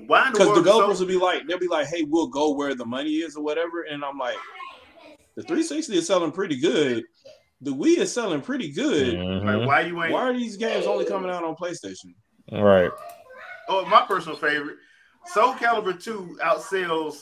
why in the because world? developers so, will be like, they'll be like, "Hey, we'll go where the money is or whatever," and I'm like, the 360 is selling pretty good. The Wii is selling pretty good. Mhm. like, why you ain't? Why are these games only coming out on PlayStation? Right. Oh, my personal favorite, Soul Calibur Two outsells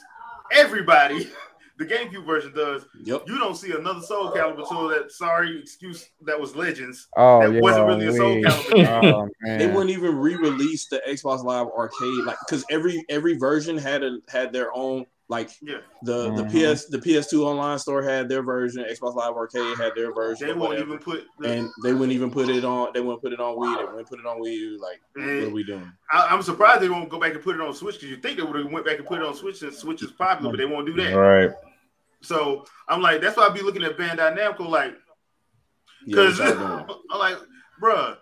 everybody. The GameCube version does. Yep. You don't see another Soul Calibur tool that sorry excuse that was Legends. Oh That yeah, wasn't really a Soul we- Calibur. oh. They wouldn't even re-release the Xbox Live Arcade, like because every every version had a had their own like Yeah, the the Mhm. PS the PS2 online store had their version, Xbox Live Arcade had their version, they or won't even put. The, and they wouldn't even put it on. They wouldn't put it on Wii. They wouldn't put it on Wii U. Like, what are we doing? I, I'm surprised they won't go back and put it on Switch because you think they would have went back and put it on Switch since Switch is popular, but they won't do that. Right. So I'm like, that's why I be looking at Bandai Namco like, because what? I'm like, bruh,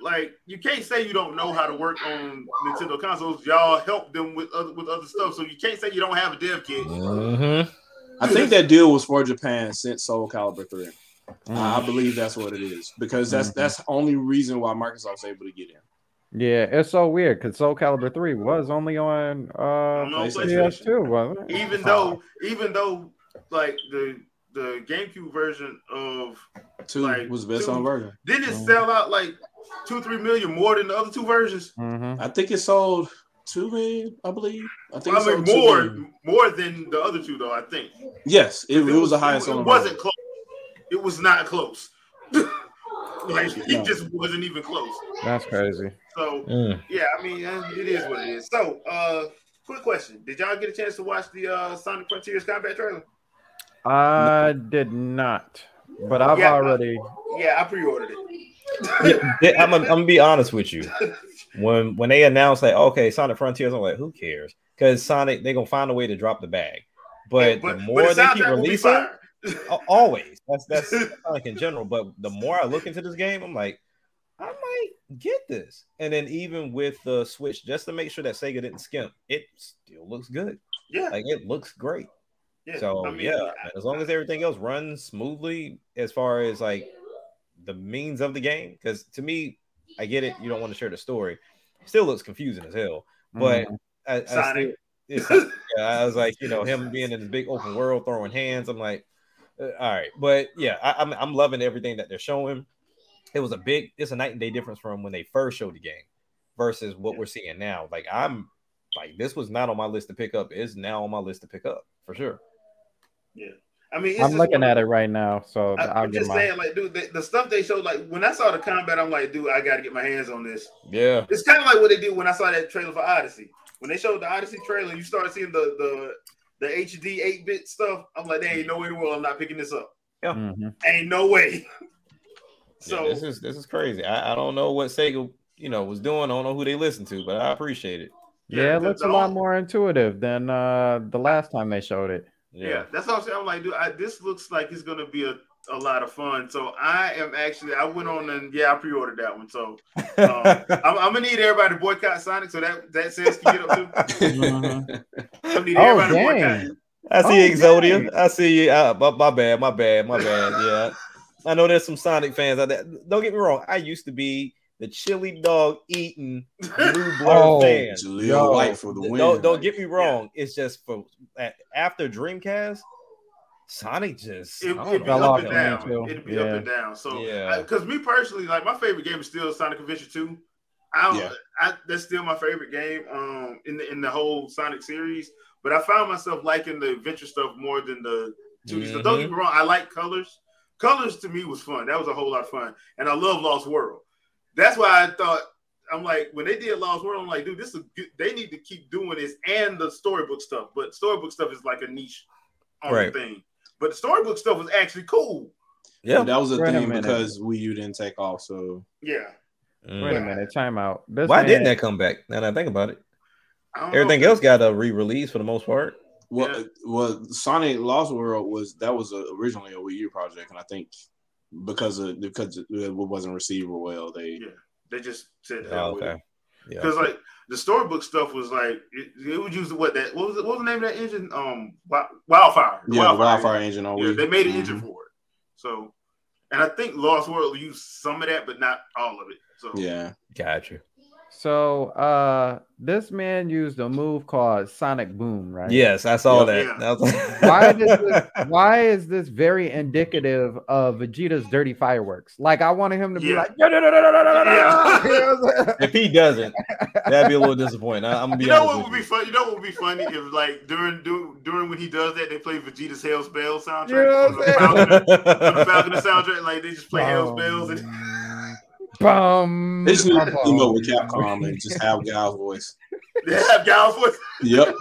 like you can't say you don't know how to work on Nintendo consoles. Y'all help them with other with other stuff, so you can't say you don't have a dev kit. Mhm. I think that deal was for Japan since Soul Calibur three. Mm. I believe that's what it is because that's Mhm. that's only reason why Microsoft's able to get in. Yeah, it's so weird because Soul Calibur 3 was only on uh PlayStation. PS2, wasn't it? Even though, even though, like the the GameCube version of Two Like, was the best two- on version. didn't it Mhm. sell out like two three million more than the other two versions? Mhm. I think it sold two million. I believe. I think I it mean, sold two more million. more than the other two, though. I think Yes, it, it was the highest It, on it wasn't close. It was not close. like it No. just wasn't even close. That's crazy. So Mm. yeah, I mean, uh, it is what it is. So, uh, quick question: Did y'all get a chance to watch the uh, Sonic Frontiers combat trailer? I did not, but I've Yeah, already. Yeah, I pre-ordered it. Yeah, I'm, I'm gonna be honest with you. When when they announced like, okay, Sonic Frontiers, I'm like, who cares? Because Sonic, they're gonna find a way to drop the bag. But, the more the they keep soundtrack will be releasing, always that's that's Sonic in general. But the more I look into this game, I'm like, I might get this. And then even with the Switch, just to make sure that Sega didn't skimp, it still looks good. yeah, Like it looks great. Yeah. So I mean, yeah, as long as everything else runs smoothly as far as like the means of the game, because to me, I get it. You don't want to share the story. Still looks confusing as hell, but Mhm. I, I still, it's yeah, I was like, you know, him being in this big open world throwing hands. I'm like, uh, all right, but yeah, I, I'm I'm loving everything that they're showing. It was a big, it's a night and day difference from when they first showed the game versus what we're seeing now. Like I'm like this was not on my list to pick up. It's now on my list to pick up for sure. I mean, it's I'm looking one- at it right now, so I, I'll am get just my. saying, like, dude, the, the stuff they showed, like, when I saw the combat, I'm like, dude, I got to get my hands on this. Yeah. It's kind of like what they did when I saw that trailer for Odyssey. When they showed the Odyssey trailer, you started seeing the the the HD 8 bit stuff. I'm like, there ain't no way in the world I'm not picking this up. Mhm. Ain't no way. So so this is this is crazy. I, I don't know what Sega you know was doing. I don't know who they listened to, but I appreciate it. Yeah, it looks a lot more intuitive than uh the last time they showed it. Yeah. that's what I'm saying. I'm like, dude, I, this looks like it's gonna be a, a lot of fun. So I am actually, I went on and yeah, I pre-ordered that one. So um, I'm, I'm gonna need everybody to boycott Sonic, so that that says can get up too. I need Oh, everybody to boycott. I see Oh, Exodia. dang. I see you. Uh, my, my bad. My bad. My bad. Yeah. I know there's some Sonic fans out there. Don't get me wrong. I used to be the chili dog eating blue blood Oh, fan. Jaleel Yo, White for the win. Don't don't get me wrong. It's just for after Dreamcast, Sonic just it, it'd be don't fell know. up and down. It'd be Yeah. up and down. So Yeah. because me personally, like my favorite game is still Sonic Adventure 2. I Yeah. I, that's still my favorite game um in the in the whole Sonic series. but I found myself liking the adventure stuff more than the 2D stuff. Don't get me wrong, I like colors. Colors to me was fun. That was a whole lot of fun, and I love Lost World. That's why I thought I'm like when they did Lost World, I'm like, dude, this is good. they need to keep doing this and the storybook stuff. But storybook stuff is like a niche Right. thing. But the storybook stuff was actually cool. Yeah. that was a Wait thing minute. because Wii U didn't take off. So Yeah. Mm. Wait a minute, time out. This Why man- didn't that come back? Now that I think about it, I don't know. everything else got a re-release for the most part. well, Yeah. well, Sonic Lost World was that was a, originally a Wii U project, and I think because of because it wasn't received well, they Yeah. They just said Oh, okay. Yeah. Because like the storybook stuff was like it, it would use what that what was it what was the name of that engine? Um Wildfire. The yeah the Wildfire engine on Yeah, Wii. they made an Mhm. engine for it. So and I think Lost World used some of that, but not all of it. So Yeah, Got you. So uh this man used a move called Sonic Boom, right? Yes, I saw yep. that. Yeah. why, this, why is this very indicative of Vegeta's dirty fireworks? Like I wanted him to yeah. be like. If he doesn't, that'd be a little disappointing. I, am gonna be. You know what would you. be fun? You know what would be funny if like during do, during when he does that, they play Vegeta's Hell's Bell soundtrack, you know what I'm the, Faulconer, the Faulconer soundtrack, like they just play oh, Hell's Bells and. Bum. they just need to team up with. Capcom and just have Guile's voice. they have Guile's voice. Yep,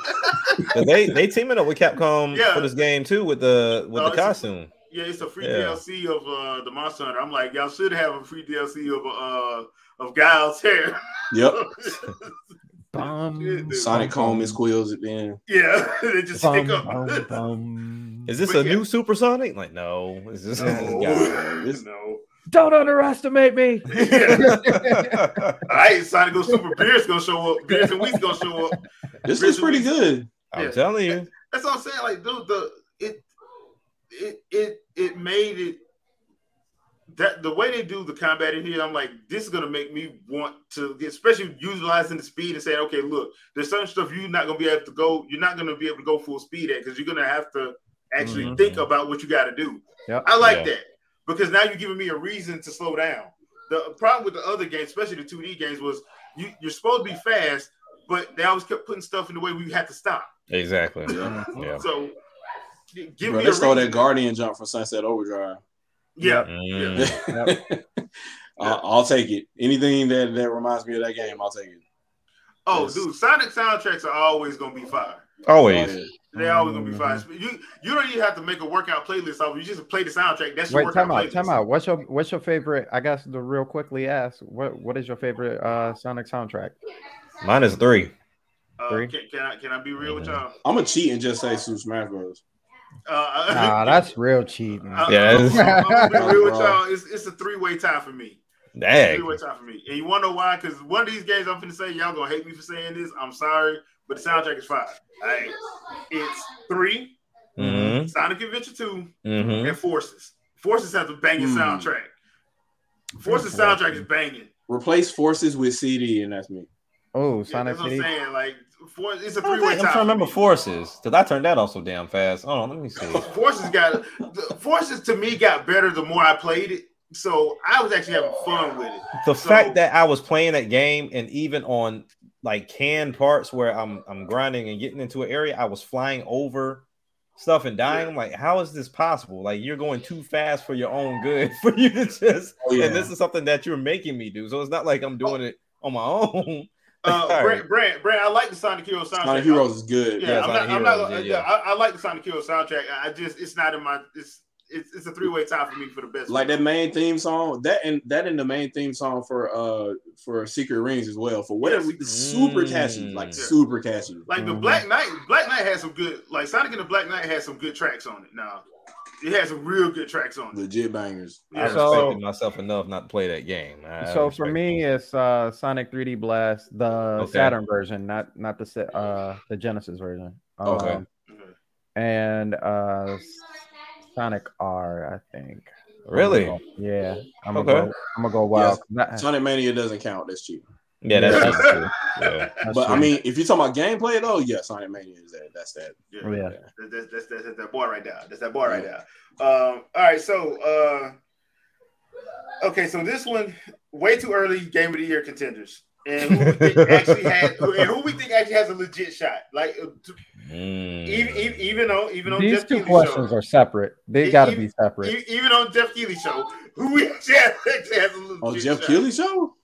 'Cause they they teaming up with Capcom Yeah. for this game too with the with Oh, the it's a- costume. Yeah, it's a free Yeah. DLC of uh the Monster Hunter. I'm like, y'all should have a free DLC of uh of Guile's hair. yep. Bum, Sonic Home and squeals at the end. yeah, they just bum, stick up. bum, bum. Is this But a yeah. new Super Sonic? Like, no. Is this? no, Yeah. no. Don't underestimate me. All right, Sonic goes Super Beer's gonna show up. Beer's and Wheat's gonna show up. This is pretty good. I'm Yeah. telling you. That's what I'm saying. Like, dude, the it it it it made it that the way they do the combat in here, I'm like, this is gonna make me want to, get, especially utilizing the speed and saying, okay, look, there's certain stuff you're not gonna be able to go, you're not gonna be able to go full speed at because you're gonna have to actually Mhm. think about what you got to do. Yep. I like Yeah. that because now you're giving me a reason to slow down. The problem with the other games, especially the 2D games, was you, you're supposed to be fast, but they always kept putting stuff in the way we had to stop. Exactly. Yeah. Yeah. So give Bro, me they a stole that. Guardian jump from Sunset Overdrive. Yeah, Mm. I'll, I'll take it. Anything that, that reminds me of that game, I'll take it. Oh, Yes. dude, Sonic soundtracks are always gonna be fire. Always. Yeah. They're always gonna be fire. Mm-hmm. You you don't even have to make a workout playlist of. You just play the soundtrack. That's your Wait, workout time out, playlist. time out. What's your what's your favorite? I guess to real quickly ask, what what is your favorite uh Sonic soundtrack? Mine is three. Uh, Three. can, can I can I be real with y'all? I'm gonna cheat and just say Super Smash Bros. Uh, Nah, that's real cheating. I, Yeah, I'm, I'm, I'm be real with y'all. It's, it's a three way tie for me. Three Dang. way tie for me. And you wanna know why? Because one of these games I'm finna say, y'all gonna hate me for saying this. I'm sorry, but the soundtrack is fire. All right. It's three, Mm-hmm. Sonic Adventure 2, Mm-hmm. and Forces. Forces has a banging Hmm. soundtrack. Forces soundtrack is banging. Replace forces with CD, and that's me. oh, Yeah, Sonic that's what I'm saying. Like, for, it's a I'm three way tie. I'm trying to remember me. forces because I turned that off so damn fast. Hold on, let me see. Forces got the Forces to me got better the more I played it. So I was actually having fun with it. The So- fact that I was playing that game and even on like canned parts where I'm I'm grinding and getting into an area, I was flying over stuff and dying. Yeah. I'm like, how is this possible? Like you're going too fast for your own good for you to just Oh, yeah. and this is something that you're making me do. So it's not like I'm doing it on my own. Uh, All Brand, right. Brand, Brand, I like the Sonic Heroes soundtrack. Sonic Heroes is good. Yeah, Yeah, I'm Sonic not. I'm not. Heroes, yeah, yeah, I, I like the Sonic Heroes soundtrack. I just, it's not in my. It's, it's, it's a three way tie for me for the best. Like that main theme song, that and that and the main theme song for uh for Secret Rings as well. For whatever Yes. super catchy, like Mm. super catchy. Like the Mhm. Black Knight, Black Knight had some good. Like Sonic and the Black Knight had some good tracks on it. Now, it has some real good tracks on it. Legit bangers. I Yeah. So- respected myself enough not to play that game. I So for me, myself. it's uh Sonic 3D Blast, the Okay. Saturn version, not not the Sa- uh the Genesis version. Um, Okay. And uh Sonic R, I think. Really? Yeah. I'm Okay. gonna go, I'm gonna go wild. That- Sonic Mania doesn't count. That's cheap. yeah, that's, Yeah. that's true. Yeah. that's but I mean, if you're talking about gameplay though, yeah, Sonic Mania is that. That's that. Yeah. Oh, yeah. That- That's, that's, that's, that's that boy right there. That's that boy right there. Um, all right, so uh, okay, so this one way too early game of the year contenders, and who we think actually had, and who we think actually has a legit shot. Like uh, t- Mm. Even, even, even though even on These Geoff two Keighley questions show, are separate. They got to be separate. even on Geoff Keighley show, who we actually has, actually has a legit On Geoff shot. Keighley show,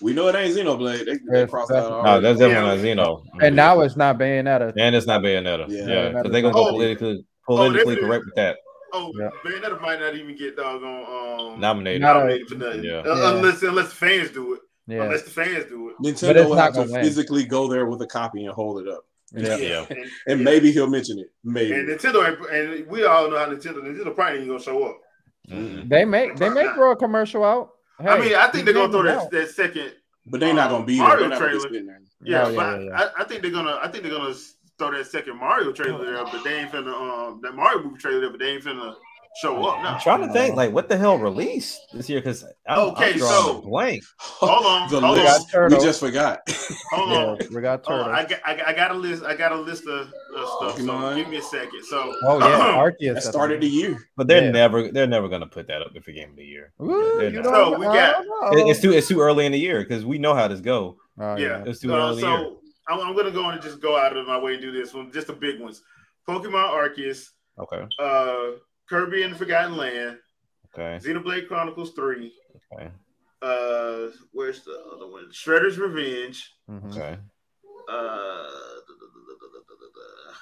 we know it ain't Xenoblade. They, they Yes, crossed out definitely. No, already. that's definitely not Xeno. And now it's not Bayonetta. and it's not Bayonetta. Yeah. Yeah, because they're gonna go Oh. politically politically they- correct with that. Oh, Yeah. Bayonetta might not even get doggone um, Nominated. Not a- nominated for nothing, Yeah. Uh, Yeah. unless unless fans do it. Yeah. Unless the fans do it. Nintendo will have to win. physically go there with a copy and hold it up, Yeah. Yeah. And, and yeah. maybe he'll mention it. Maybe. and Nintendo and we all know how Nintendo Nintendo probably ain't gonna show up. Mm-mm. They may they may throw a commercial out. I mean, I think they're gonna throw that. that, that second. but they're not um, gonna be there. Mario They're not gonna be trailer. Yeah, Oh, yeah, but yeah, yeah. I, I think they're gonna. I think they're gonna throw that second Mario trailer there, but they ain't finna. Um, that Mario movie trailer there, but they ain't finna show up now. I'm trying to think, like, what the hell released this year? Because I'm, Okay, I'm drawing so- a blank. Hold on, the hold list. on. We just forgot. Hold Yeah, on. we got Oh, turtle. I got, I got, a list. I got a list of, of stuff. So give me a second. So, oh yeah, Arceus. That started the year. But they're Yeah. never they're never gonna put that up for game of the year. Ooh, you not. don't, So, we got- It- it's too it's too early in the year because we know how this go. Oh, yeah. It's too Uh, early in the year. so I'm, I'm gonna go and just go out of my way and do this one. Just the big ones: Pokemon Arceus, Okay, uh, Kirby and the Forgotten Land, okay, Xenoblade Chronicles Three. okay, Uh, where's the other one? Shredder's Revenge. Mhm. okay. Uh,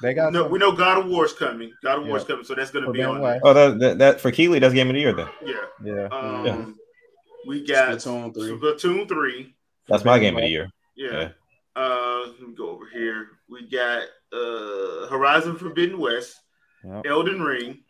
They got no, some- we know God of War's coming. God of War's Yep. coming, so that's gonna For be on West. there. Oh, that, that that for Keighley, that's game of the year then. Yeah. Yeah. Um, Yeah. we got Splatoon three. Splatoon three. That's my game of the year. Yeah. Yeah. Uh, let me go over here. We got uh Horizon Forbidden West, Yep. Elden Ring.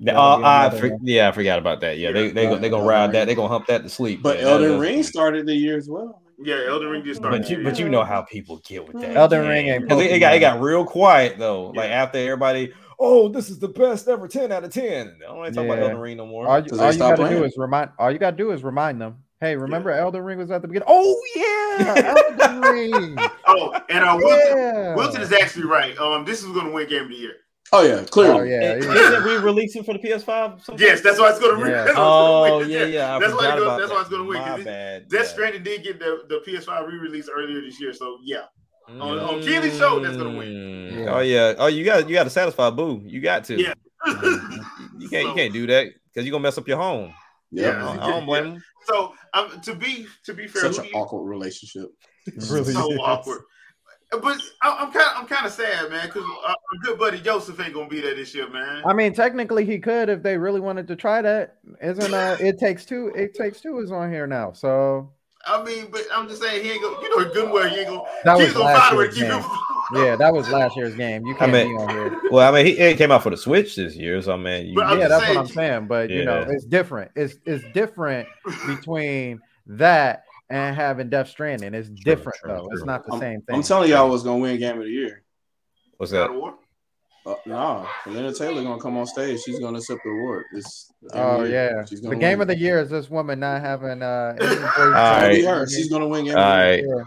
Yeah, uh, I for, yeah, I forgot about that. Yeah, they they Yeah. they gonna ride that. They gonna hump that to sleep. But Yeah, Elden Ring started the year as well. Yeah, Elden Ring just started. But you but you know how people get with that. Elden game. Ring ain't 'Cause it, it got it got real quiet though. Like after everybody, oh, this is the best ever, ten out of ten. I don't want to talk about Yeah. Elden Ring no more. All you, 'Cause all you gotta do is remind. All you gotta do is remind them. Hey, remember Elden Ring was at the beginning? Oh yeah, Elden Ring. Oh, and uh, Wilton, Yeah. Wilton is actually right. Um, this is going to win Game of the Year. Oh yeah, clearly. Oh yeah. Is- yeah. Isn't we releasing for the PS5? sometime? Yes, that's why it's going to Yeah. win. Oh yeah, yeah. That's why. It's gonna, that's why it's going to win. My 'cause bad. Death yeah. Stranding did get the, the PS5 re-release earlier this year, so yeah. on- on Keighley's show, that's gonna win. Mm. Yeah. Oh yeah. Oh, you got you got to satisfy Boo. You got to. Yeah. You can't So- you can't do that because you're gonna mess up your home. Yeah. Yeah. I don't blame him. So um, to be to be fair, Such an awkward relationship. Really so is. awkward. But I, I'm kind of I'm kind of sad, man, because our good buddy Josef ain't gonna be there this year, man. I mean, technically, he could if they really wanted to try that. Isn't uh, it takes two? It takes two is on here now, so I mean, but I'm just saying he ain't gonna. You know, good well he ain't gonna. that was last gonna year's game. Yeah, that was last year's game. You can't mean- be on here. Well, I mean, he, it came out for the Switch this year, so I mean, you, yeah, that's saying- what I'm saying. But you know, it's different. It's it's different between that and having Death Stranding. It's different true, though. It's not the I'm, same thing. I'm telling y'all what's gonna win game of the year. what's that? of War. Uh, nah, Lena Taylor gonna come on stage. She's gonna accept the award. It's Oh year. yeah, She's the gonna game of the year is this woman not having uh. any voice- It's gonna be All her. She's gonna win game. All of the right, year.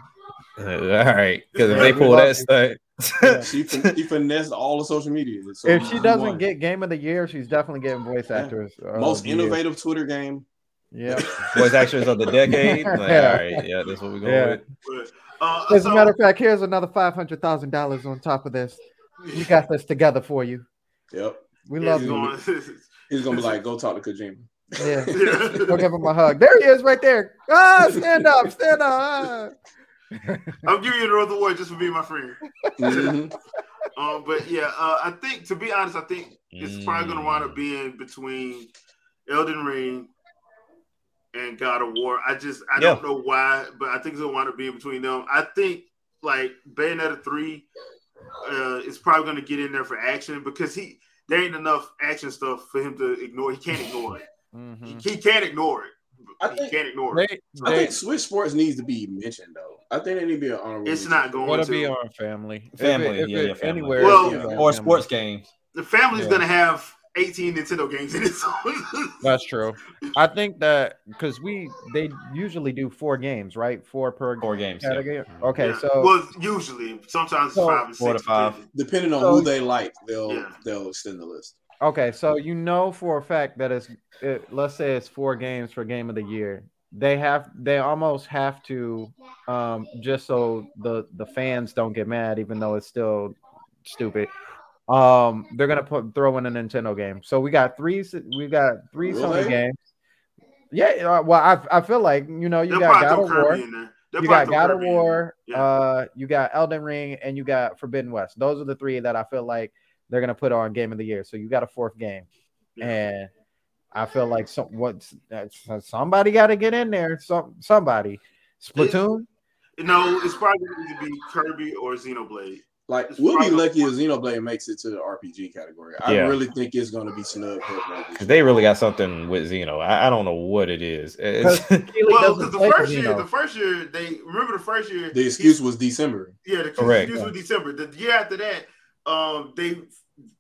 all right. Because if they we pull that you. stunt, Yeah. She fin- she finessed all the social media. So If she she doesn't won. get Game of the Year, she's definitely getting voice Yeah. actors. of most the year. innovative Twitter game. Yeah. voice actors of the decade. Like, Yeah. All right, yeah, that's what we're going Yeah. with. Uh, As a matter of fact, here's another five hundred thousand dollars on top of this. We got this together for you. Yep. We Yeah, love he's you. going- He's gonna be like, go talk to Kojima. Yeah. Go give him a hug. There he is, right there. Ah, stand up, stand up. I'm giving you the other award just for being my friend. Mhm. Um, but yeah, uh, I think to be honest, I think it's probably going to wind up Mm. being between Elden Ring and God of War. I just I Yeah. don't know why, but I think it's going to wind up being between them. I think like Bayonetta three uh, is probably going to get in there for action because he there ain't enough action stuff for him to ignore. He can't ignore it. Mhm. He, he can't ignore it. I he think- can't ignore it. They, I think Switch Sports needs to be mentioned though. I think it need to be an honorable. It's mention. not going it'll to. be on family. If Family, it- if yeah, it- yeah, family. Anywhere. Well- it'll be on Or family. sports games. the family's Yeah. going to have 18 Nintendo games in it. So That's true. I think that because we they usually do four games, right? Four per Four games. yeah. Okay, Yeah. so well, usually sometimes So- five and Four to five. depending. Depending on So- who they like, they'll Yeah. they'll extend the list. okay, so you know for a fact that it's it, let's say it's four games for game of the year. They have they almost have to um just so the the fans don't get mad, even though it's still stupid. Um, they're gonna put throw in a Nintendo game. So we got three. We got three Really? Sony games. Yeah, uh, well, I I feel like you know you They'll got God of War, Kirby in there. They'll you got God of Kirby in there. War, Yeah. uh, you got Elden Ring, and you got Forbidden West. Those are the three that I feel like they're gonna put on Game of the Year. So you got a fourth game, Yeah. and I feel like some what's that's somebody got to get in there. Some somebody Splatoon. No, it's probably going to be Kirby or Xenoblade. Like It's we'll be lucky if Xenoblade makes it to the RPG category. I Yeah. really think it's going to be snug. Because they really got something with Xeno. I, I don't know what it is. It's, Well, because the first year, Xeno. the first year they remember the first year. The excuse was December. yeah, the Correct. excuse was December. The year after that, um, they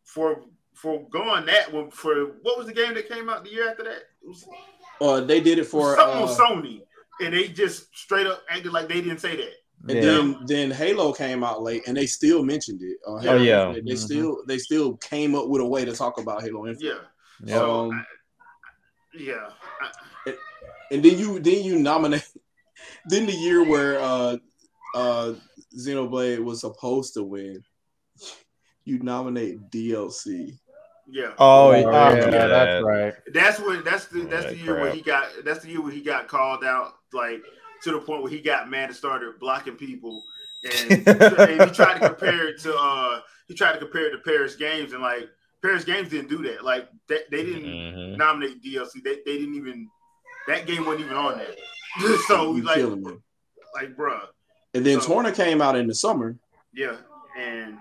for for going that one for what was the game that came out the year after that? It was Uh, they did it for something uh, on Sony, and they just straight up acted like they didn't say that. And Yeah. then then Halo came out late, and they still mentioned it. on Oh, Halo. yeah. they, they Mhm. still they still came up with a way to talk about Halo Infinite. Yeah, Yeah. So, Um, I- yeah. I- and then you then you nominate then the year where uh uh Xenoblade was supposed to win, you nominate DLC. yeah. oh, Oh, I yeah, that's right. That's when that's the that's the Right, year where he got that's the year where he got called out like to the point where he got mad and started blocking people and, and he tried to compare it to uh he tried to compare it to Paris Games and like Paris Games didn't do that like they, they didn't Mhm. nominate DLC they, they didn't even that game wasn't even on there so you like killing me. like bruh And then So- Torna came out in the summer. yeah and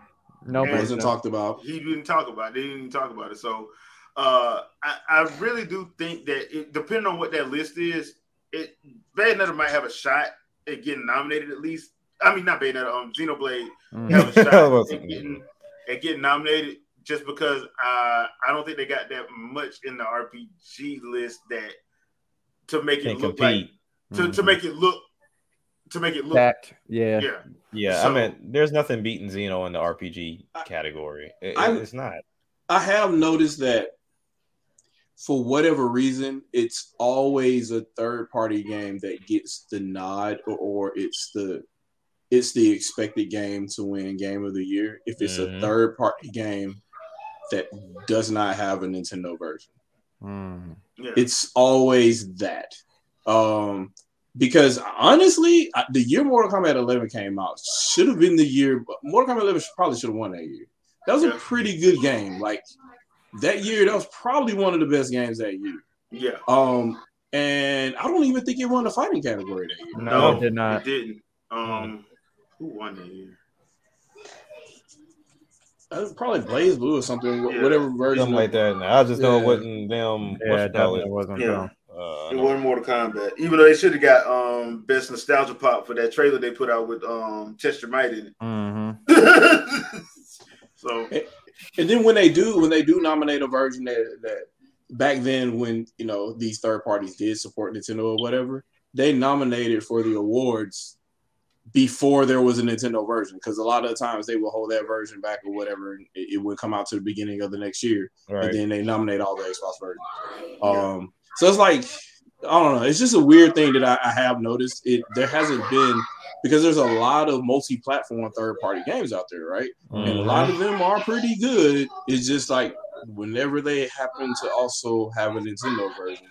No, And- Wasn't talked about. he didn't talk about it. They didn't even talk about it. So uh, I, I really do think that it, depending on what that list is, it Bayonetta might have a shot at getting nominated at least. I mean, not Bayonetta, um, Xenoblade Mhm. have a I shot at getting at getting nominated just because uh, I don't think they got that much in the RPG list that to make it look compete. like to, to make it look to make it look that. Yeah. yeah. Yeah, So- I mean, there's nothing beating Xeno in the RPG I- category. It- I'm- it's not. I have noticed that for whatever reason, it's always a third party game that gets the nod or, or it's the it's the expected game to win game of the year if it's Mhm. a third party game that does not have a Nintendo version. Mm. yeah. It's always that. Um because honestly, the year Mortal Kombat 11 came out should have been the year. Mortal Kombat 11 probably should have won that year. That was a pretty good game. Like that year, that was probably one of the best games that year. yeah. Um, and I don't even think it won the fighting category that year. No, No, it did not. It didn't. Um, who won that year? Uh, probably BlazBlue or something, Yeah. whatever version. Something like that. I just know Yeah. it wasn't them. Yeah, Yeah, it definitely wasn't. Yeah. them. Uh, It wasn't Mortal Kombat, even though they should have got um best nostalgia pop for that trailer they put out with um Chester Might in Mhm. it. so And then when they do, when they do nominate a version that, that back then, when you know these third parties did support Nintendo or whatever, they nominated for the awards before there was a Nintendo version because a lot of the times they will hold that version back or whatever, and it, it would come out to the beginning of the next year, right. and then they nominate all the Xbox versions. Um, so it's like I don't know. It's just a weird thing that I, I have noticed. It there hasn't been because there's a lot of multi-platform third-party games out there, right? and a lot of them are pretty good. It's just like whenever they happen to also have a Nintendo version,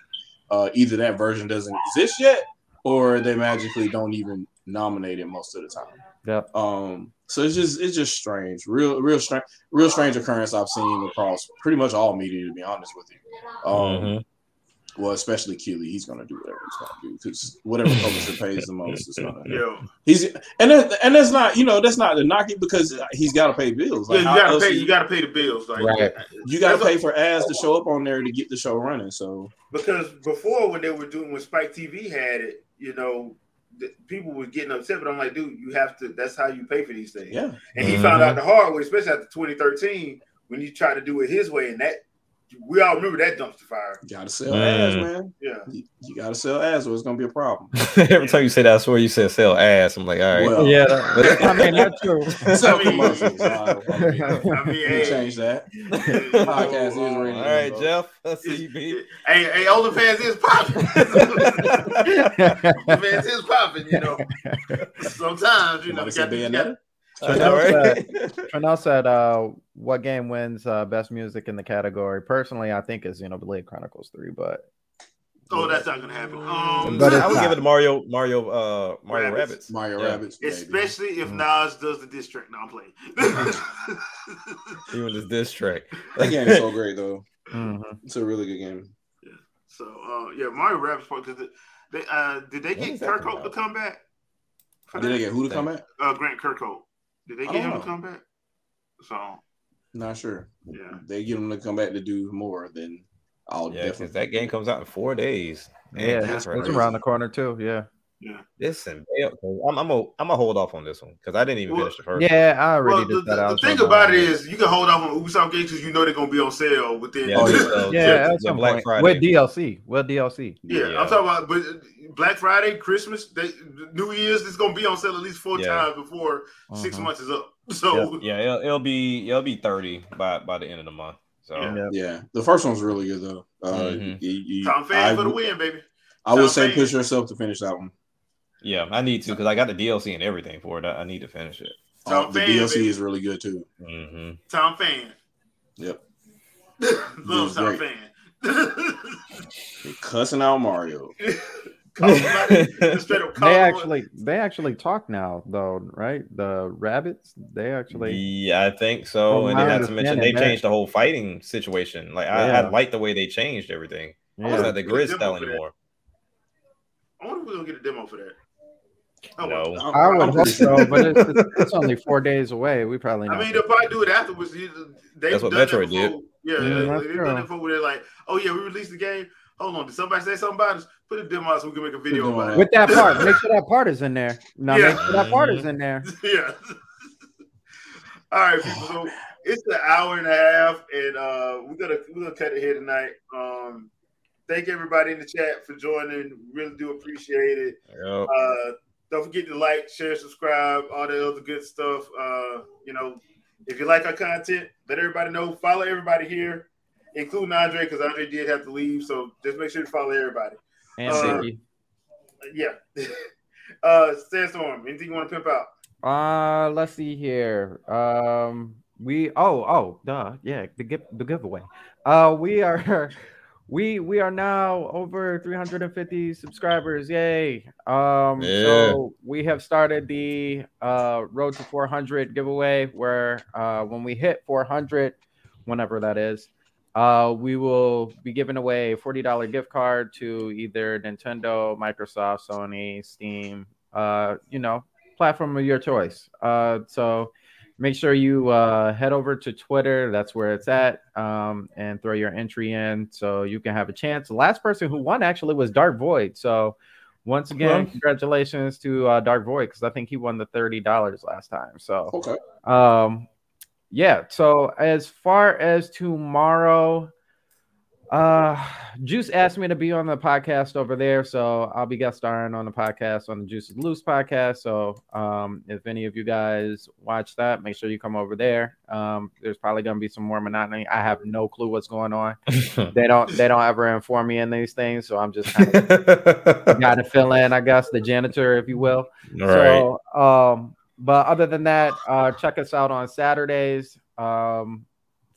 uh, either that version doesn't exist yet, or they magically don't even nominate it most of the time. Yep. Um, so it's just it's just strange, real real strange, real strange occurrence I've seen across pretty much all media. To be honest with you, um, Mhm. well, especially Keighley, he's gonna do whatever he's gonna do because whatever publisher pays the most is gonna. yo, He's and that, and that's not you know that's not to knock it because he's got to pay bills. yeah, you gotta pay. is- You gotta pay the bills, like Right. You got to pay for ads to show up on there to get the show running. So because before when they were doing when Spike TV had it, you know, the, people were getting upset. But I'm like, dude, you have to. That's how you pay for these things. yeah, And he Mhm. found out the hard way, especially after 2013 when he tried to do it his way, and that we all remember that dumpster fire. you got to sell Mm. ads, man. Yeah. You, you got to sell ass, or it's gonna be a problem. Every time you say that, I swear you said sell ass. I'm like, all right. Well, Yeah, that- I mean that's true. sell I mean- commercials. Uh, I mean, I mean, hey, change that. you Podcast is know, ready. all right, Jeff. Let's see you beat. Hey, hey, fans is popping. OnlyFans is popping, you know. Sometimes, you know, Somebody you say got, you, got, Bayonetta. Trinell said, uh, "What game wins uh, best music in the category?" Personally, I think is you it's Xenoblade Chronicles Three, but Oh, that's not gonna happen. Um, But I would not. give it to Mario, Mario, uh, Mario Rabbids. Rabbids. Mario Yeah. Rabbids, maybe. especially if Mm. Nas does the district. No, I'm playing. Even this diss track. That game is so great though. mhm. It's a really good game. Yeah. so uh, yeah, Mario Rabbids because they uh, did they When get is Kirkhope to come back? Did that? they get who to come back? uh, Grant Kirkhope? Did they I get him know. to oh. come back? So Not sure. yeah, They get him to come back to do more than I'll Yeah, because definitely. that game comes out in four days. Man, yeah, that's it's, right. it's around the corner too. Yeah, yeah. Listen, I'm I'm a, I'm gonna hold off on this one because I didn't even Well, finish the first. yeah, I already Well, the, did that. the, the thing about it is, you can hold off on Ubisoft games because you know they're gonna be on sale within. Yeah, Oh, yeah. so- yeah, so some Black point Friday. with DLC, with DLC. Yeah, Yeah. I'm talking about, but Black Friday, Christmas, they, New Year's, it's gonna be on sale at least four Yeah. times before six Mhm. months is up. So yeah, it'll, it'll be it'll be thirty by by the end of the month. So Yeah. Yeah. Yeah, the first one's really good though. Uh, Mhm. you- you- Tom I, Fan for the would- win, baby. I would say Fan. push yourself to finish that one. Yeah, I need to because I got the DLC and everything for it. I, I need to finish it. Tom the Fan, DLC baby. is really good too. hmm Tom Fan. Yep. Love He's Tom great. Fan. Cussing out Mario. Call somebody, just straight up call They actually, they actually talk now, though, right? The Rabbids, they actually. Yeah, I think so. From and not to mention they changed the whole fighting situation. Like I, Yeah. I like the way they changed everything. It's not the Good grid style anymore. I wonder if we're gonna get a demo for that. No. I'm- I would hope so, but it's, it's, it's only four days away. We probably. I mean, they'll probably do it afterwards. They've That's what done Metroid did. before. Yeah, Yeah, they- that's they've true. done it before. Where they're like, "Oh yeah, we released the game. Hold on, did somebody say something about us? Put a demo out so we can make a video about it." with that part. Make sure that part is in there. No, Yeah. make sure that part is in there. yeah. All right, people. So it's an hour and a half, and uh, we're gonna we're gonna cut it here tonight. Um, thank everybody in the chat for joining. Really do appreciate it. Yep. Uh, don't forget to like, share, subscribe, all the other good stuff. Uh, you know, if you like our content, let everybody know. Follow everybody here, including Andre, because Andre did have to leave. So just make sure to follow everybody. And Uh, Vicky. Yeah. uh, Sandstorm, anything you want to pimp out? Uh, let's see here. Um, we oh oh duh yeah the give the giveaway. Uh, we are we we are now over 350 subscribers. Yay! Um, Yeah. so we have started the uh road to 400 giveaway where uh when we hit 400, whenever that is. Uh, we will be giving away a $40 gift card to either Nintendo, Microsoft, Sony, Steam, uh, you know, platform of your choice. Uh, so make sure you uh, head over to Twitter. That's where it's at, um, and throw your entry in so you can have a chance. The last person who won actually was Dark Void. So once again, Okay. congratulations to uh, Dark Void because I think he won the thirty dollars last time. So Okay. um, yeah. So as far as tomorrow, uh, Juice asked me to be on the podcast over there, so I'll be guest starring on the podcast on the Juice is Loose podcast. So um, if any of you guys watch that, make sure you come over there. Um, there's probably gonna be some more monotony. I have no clue what's going on. They don't. They don't ever inform me in these things, so I'm just kind of got to fill in, I guess, the janitor, if you will. All right. So, um, but other than that, uh, check us out on Saturdays. Um,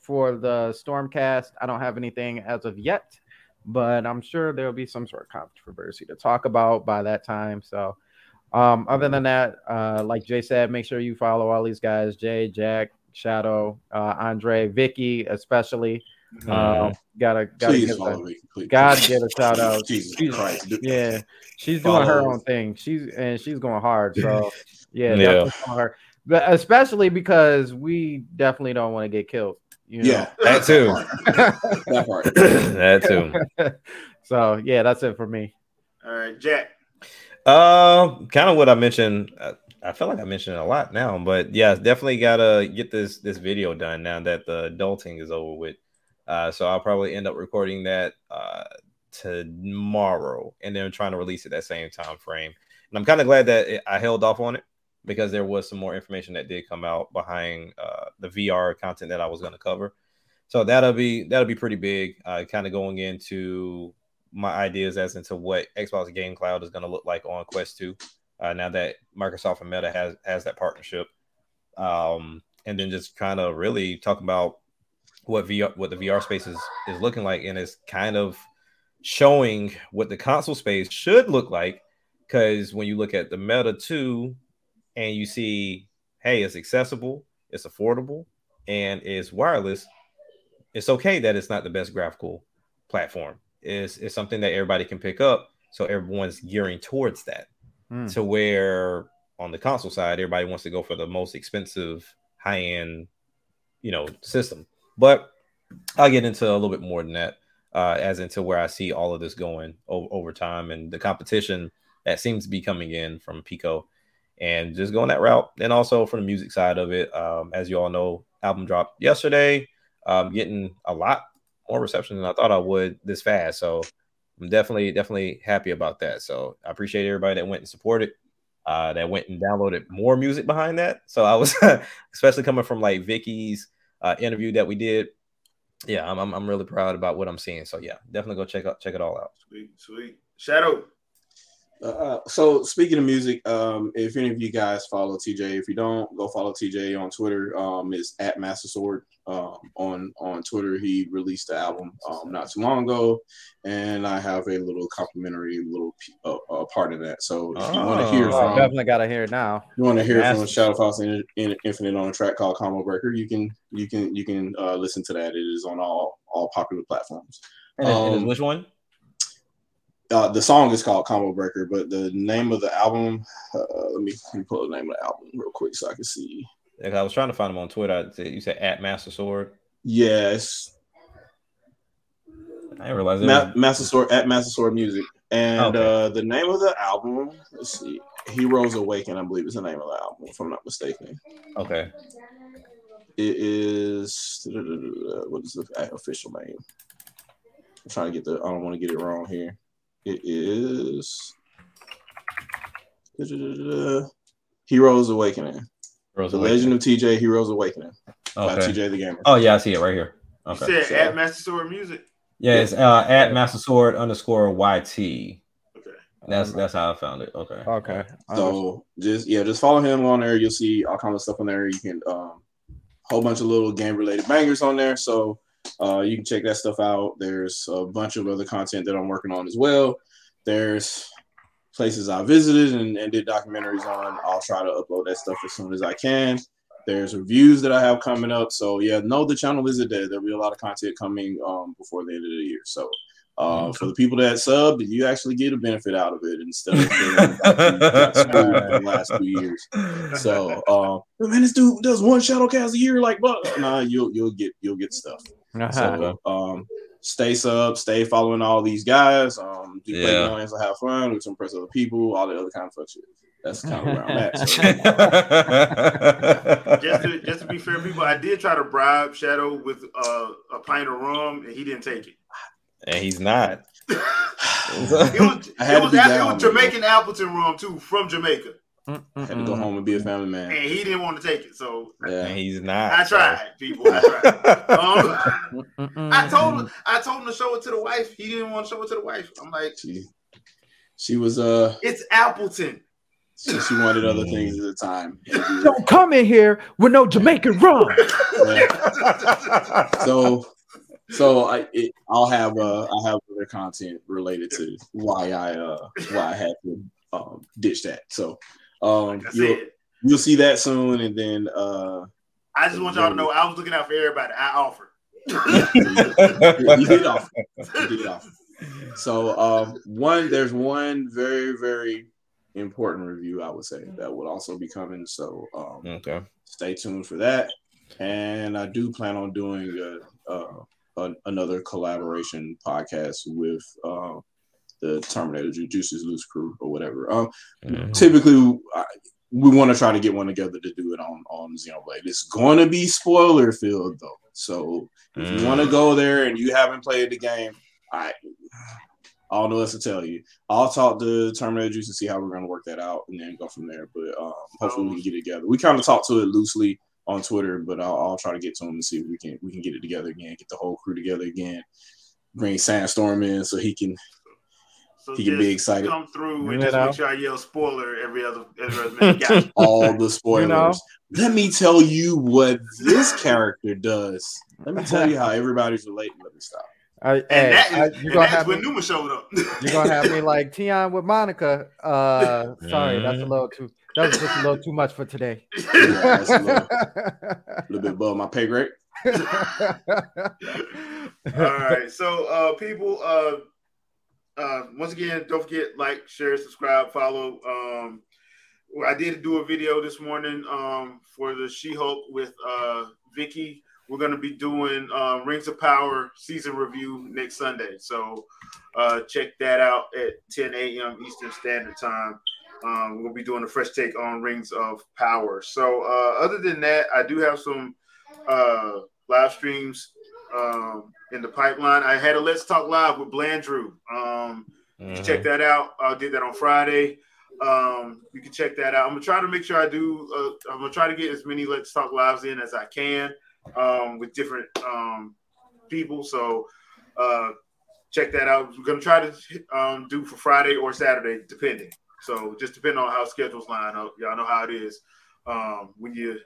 for the Stormcast, I don't have anything as of yet, but I'm sure there'll be some sort of controversy to talk about by that time. So, um, other than that, uh, like Jay said, make sure you follow all these guys: Jay, Jack, Shadow, uh, Andre, Vicky, especially. Um, gotta gotta Please give follow a, me. Please. God give a shout out. Jesus She's- Christ. yeah, she's doing her Follow. own thing. She's and she's going hard. So yeah, Yeah. her. But especially because we definitely don't want to get killed. You know? Yeah. That too. That part. that too. so yeah, that's it for me. All right, Jack. Uh, kind of what I mentioned. uh, I feel like I mentioned it a lot now, but yeah, definitely gotta get this this video done now that the adulting is over with. Uh, so I'll probably end up recording that uh tomorrow, and then trying to release it that same time frame. And I'm kind of glad that it, I held off on it because there was some more information that did come out behind uh, the VR content that I was going to cover. So that'll be that'll be pretty big. Uh, kind of going into my ideas as into what Xbox Game Cloud is going to look like on Quest 2. Uh, now that Microsoft and Meta has has that partnership, um, and then just kind of really talk about what VR what the VR space is is looking like, and it's kind of showing what the console space should look like. Because when you look at the Meta 2 and you see, hey, it's accessible, it's affordable, and it's wireless, it's okay that it's not the best graphical platform. It's, it's something that everybody can pick up. So everyone's gearing towards that. Hmm. To where on the console side, everybody wants to go for the most expensive, high end, you know, system. But I'll get into a little bit more than that, uh, as into where I see all of this going o- over time and the competition that seems to be coming in from Pico and just going that route. And also from the music side of it, um, as you all know, album dropped yesterday, um, getting a lot more reception than I thought I would this fast. So I'm definitely, definitely happy about that. So I appreciate everybody that went and supported, uh, that went and downloaded more music behind that. So I was, especially coming from like Vicky's uh, interview that we did. Yeah, I'm, I'm, I'm really proud about what I'm seeing. So yeah, definitely go check out, check it all out. Sweet, sweet. Shadow. Uh, so speaking of music, um, if any of you guys follow TJ, if you don't, go follow TJ on Twitter. Um, it's at Master Sword. Um, on on Twitter, he released the album um, not too long ago, and I have a little complimentary little p- uh, uh, part of that. So if you want to hear Oh. From, definitely gotta hear it now. you want to hear from Master Shadow Fox in, in, Infinite on a track called Combo Breaker, you can you can you can uh, listen to that. It is on all all popular platforms. And, it- and Um, which one? Uh, the song is called Combo Breaker, but the name of the album, uh, let me, let me pull the name of the album real quick so I can see. Like, I was trying to find him on Twitter. I- You said at Master Sword. Yes, I didn't realize it. Ma- was- Master Sword at Master Sword Music, and Okay. uh, the name of the album, let's see, Heroes Awaken, I believe is the name of the album, if I'm not mistaken. okay. It is what is the official name? I'm trying to get the. I don't want to get it wrong here. It is Heroes Awakening. Rose The Awakening. Legend of TJ Heroes Awakening by TJ the Gamer. Oh yeah, I see it right here. You Okay. said so- at Master Sword Music. Yeah, it's uh, at Master Sword underscore YT. Okay. That's that's how I found it. Okay. Okay. So just yeah, just follow him on there. You'll see all kinds of stuff on there. You can um whole bunch of little game related bangers on there. So uh you can check that stuff out. There's a bunch of other content that I'm working on as well. There's places I visited and, and did documentaries on. I'll try to upload that stuff as soon as I can. There's reviews that I have coming up. So yeah, know the channel is there. There'll be a lot of content coming um before the end of the year. So uh, for the people that sub, you actually get a benefit out of it instead of feeling like you got screwed for the last two years. So, uh, man, this dude does one shadowcast a year, like, but nah, you'll you'll get you'll get stuff. Uh-huh. So, um, stay sub, stay following all these guys. Um, do play Yeah. games, have fun, to impress other people, all the other kind of fuck shit. That's kind of where I'm at. So, Just to, just to be fair, people, I did try to bribe Shadow with uh, a pint of rum, and he didn't take it. and he's not. it was, it was, be it was. Jamaican Appleton rum too, from Jamaica, I had to go home and be a family man. and he didn't want to take it. So And Yeah. he's not. I so- tried, people. I tried. Um, I told him, I told him to show it to the wife. He didn't want to show it to the wife. I'm like, She, she was uh, it's Appleton. she, she wanted other things at the time. Don't come in here with no Jamaican rum. Yeah. so so I it, I'll have uh I'll have other content related to why I uh why I had to um ditch that. So um Like you'll said, you'll see that soon and then uh I just want y'all to know I was looking out for everybody. I offered. you did offer. You did offer. So um one there's one very very important review I would say that would also be coming. So um Okay. stay tuned for that. And I do plan on doing a, a, a, another collaboration podcast with uh, the Terminator Ju- Juices Loose crew or whatever. Um, Mhm. typically, I, we want to try to get one together to do it on on Xenoblade. It's going to be spoiler filled though, so if you Mm. want to go there and you haven't played the game, I. I don't know what to tell you. I'll talk to Terminator Juice and see how we're going to work that out, and then go from there. But um, hopefully we can get it together. We kind of talked to it loosely on Twitter, but I'll, I'll try to get to him and see if we can we can get it together again, get the whole crew together again, bring Sandstorm in so he can So He can be excited. Come through and You just know? make sure I yell spoiler every other every other minute. All the spoilers. know? Let me tell you what this character does. Let me tell you how everybody's relating. Let me stop. I, And hey, that is, I- and you're gonna that's have when me, Numa showed up. you're gonna have me like Tion with Monica. Uh, sorry, that's a Mhm. little too. That was just a little too much for today. Yeah, that's a little, a little bit above my pay grade. All right. So uh people uh uh once again, don't forget, like, share, subscribe, follow. Um I did do a video this morning um for the She-Hulk with uh Vicky. We're gonna be doing um Rings of Power season review next Sunday. So uh check that out at 10 a.m. Eastern Standard Time. Um, we'll be doing a fresh take on Rings of Power. So, uh, other than that, I do have some uh, live streams um, in the pipeline. I had a Let's Talk Live with Blandrew. Um, you Mm-hmm. can check that out. I did that on Friday. Um, you can check that out. I'm gonna try to make sure I do. Uh, I'm gonna try to get as many Let's Talk Lives in as I can um, with different um, people. So uh, check that out. We're gonna try to um, do for Friday or Saturday, depending. So just depending on how schedules line up. Y'all know how it is um, when you're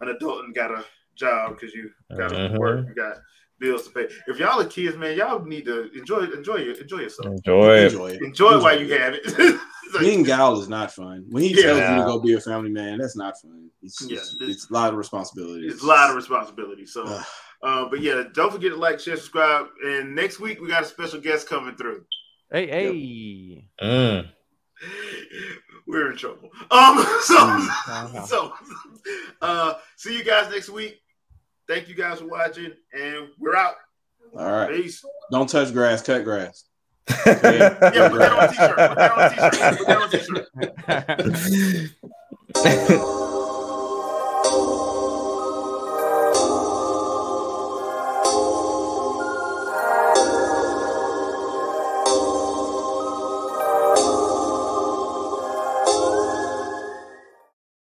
an adult and got a job because you got to work, you got bills to pay. If y'all are kids, man, y'all need to enjoy enjoy your, enjoy yourself. Enjoy it. Enjoy it. Enjoy it while you have it. Like- Being gal is not fun. When he tells you to go be a family man, that's not fun. It's, Yeah. it's, it's a lot of responsibility. it's a lot of responsibility. So, uh, but yeah, don't forget to like, share, subscribe. And next week we got a special guest coming through. hey, hey. Mm. We're in trouble. Um, so, Uh-huh. so, uh, see you guys next week. Thank you guys for watching, and we're out. All right. Peace. Don't touch grass, cut grass. Yeah, put that on a t-shirt. Put that on a t-shirt. Put that on a t-shirt. Yeah.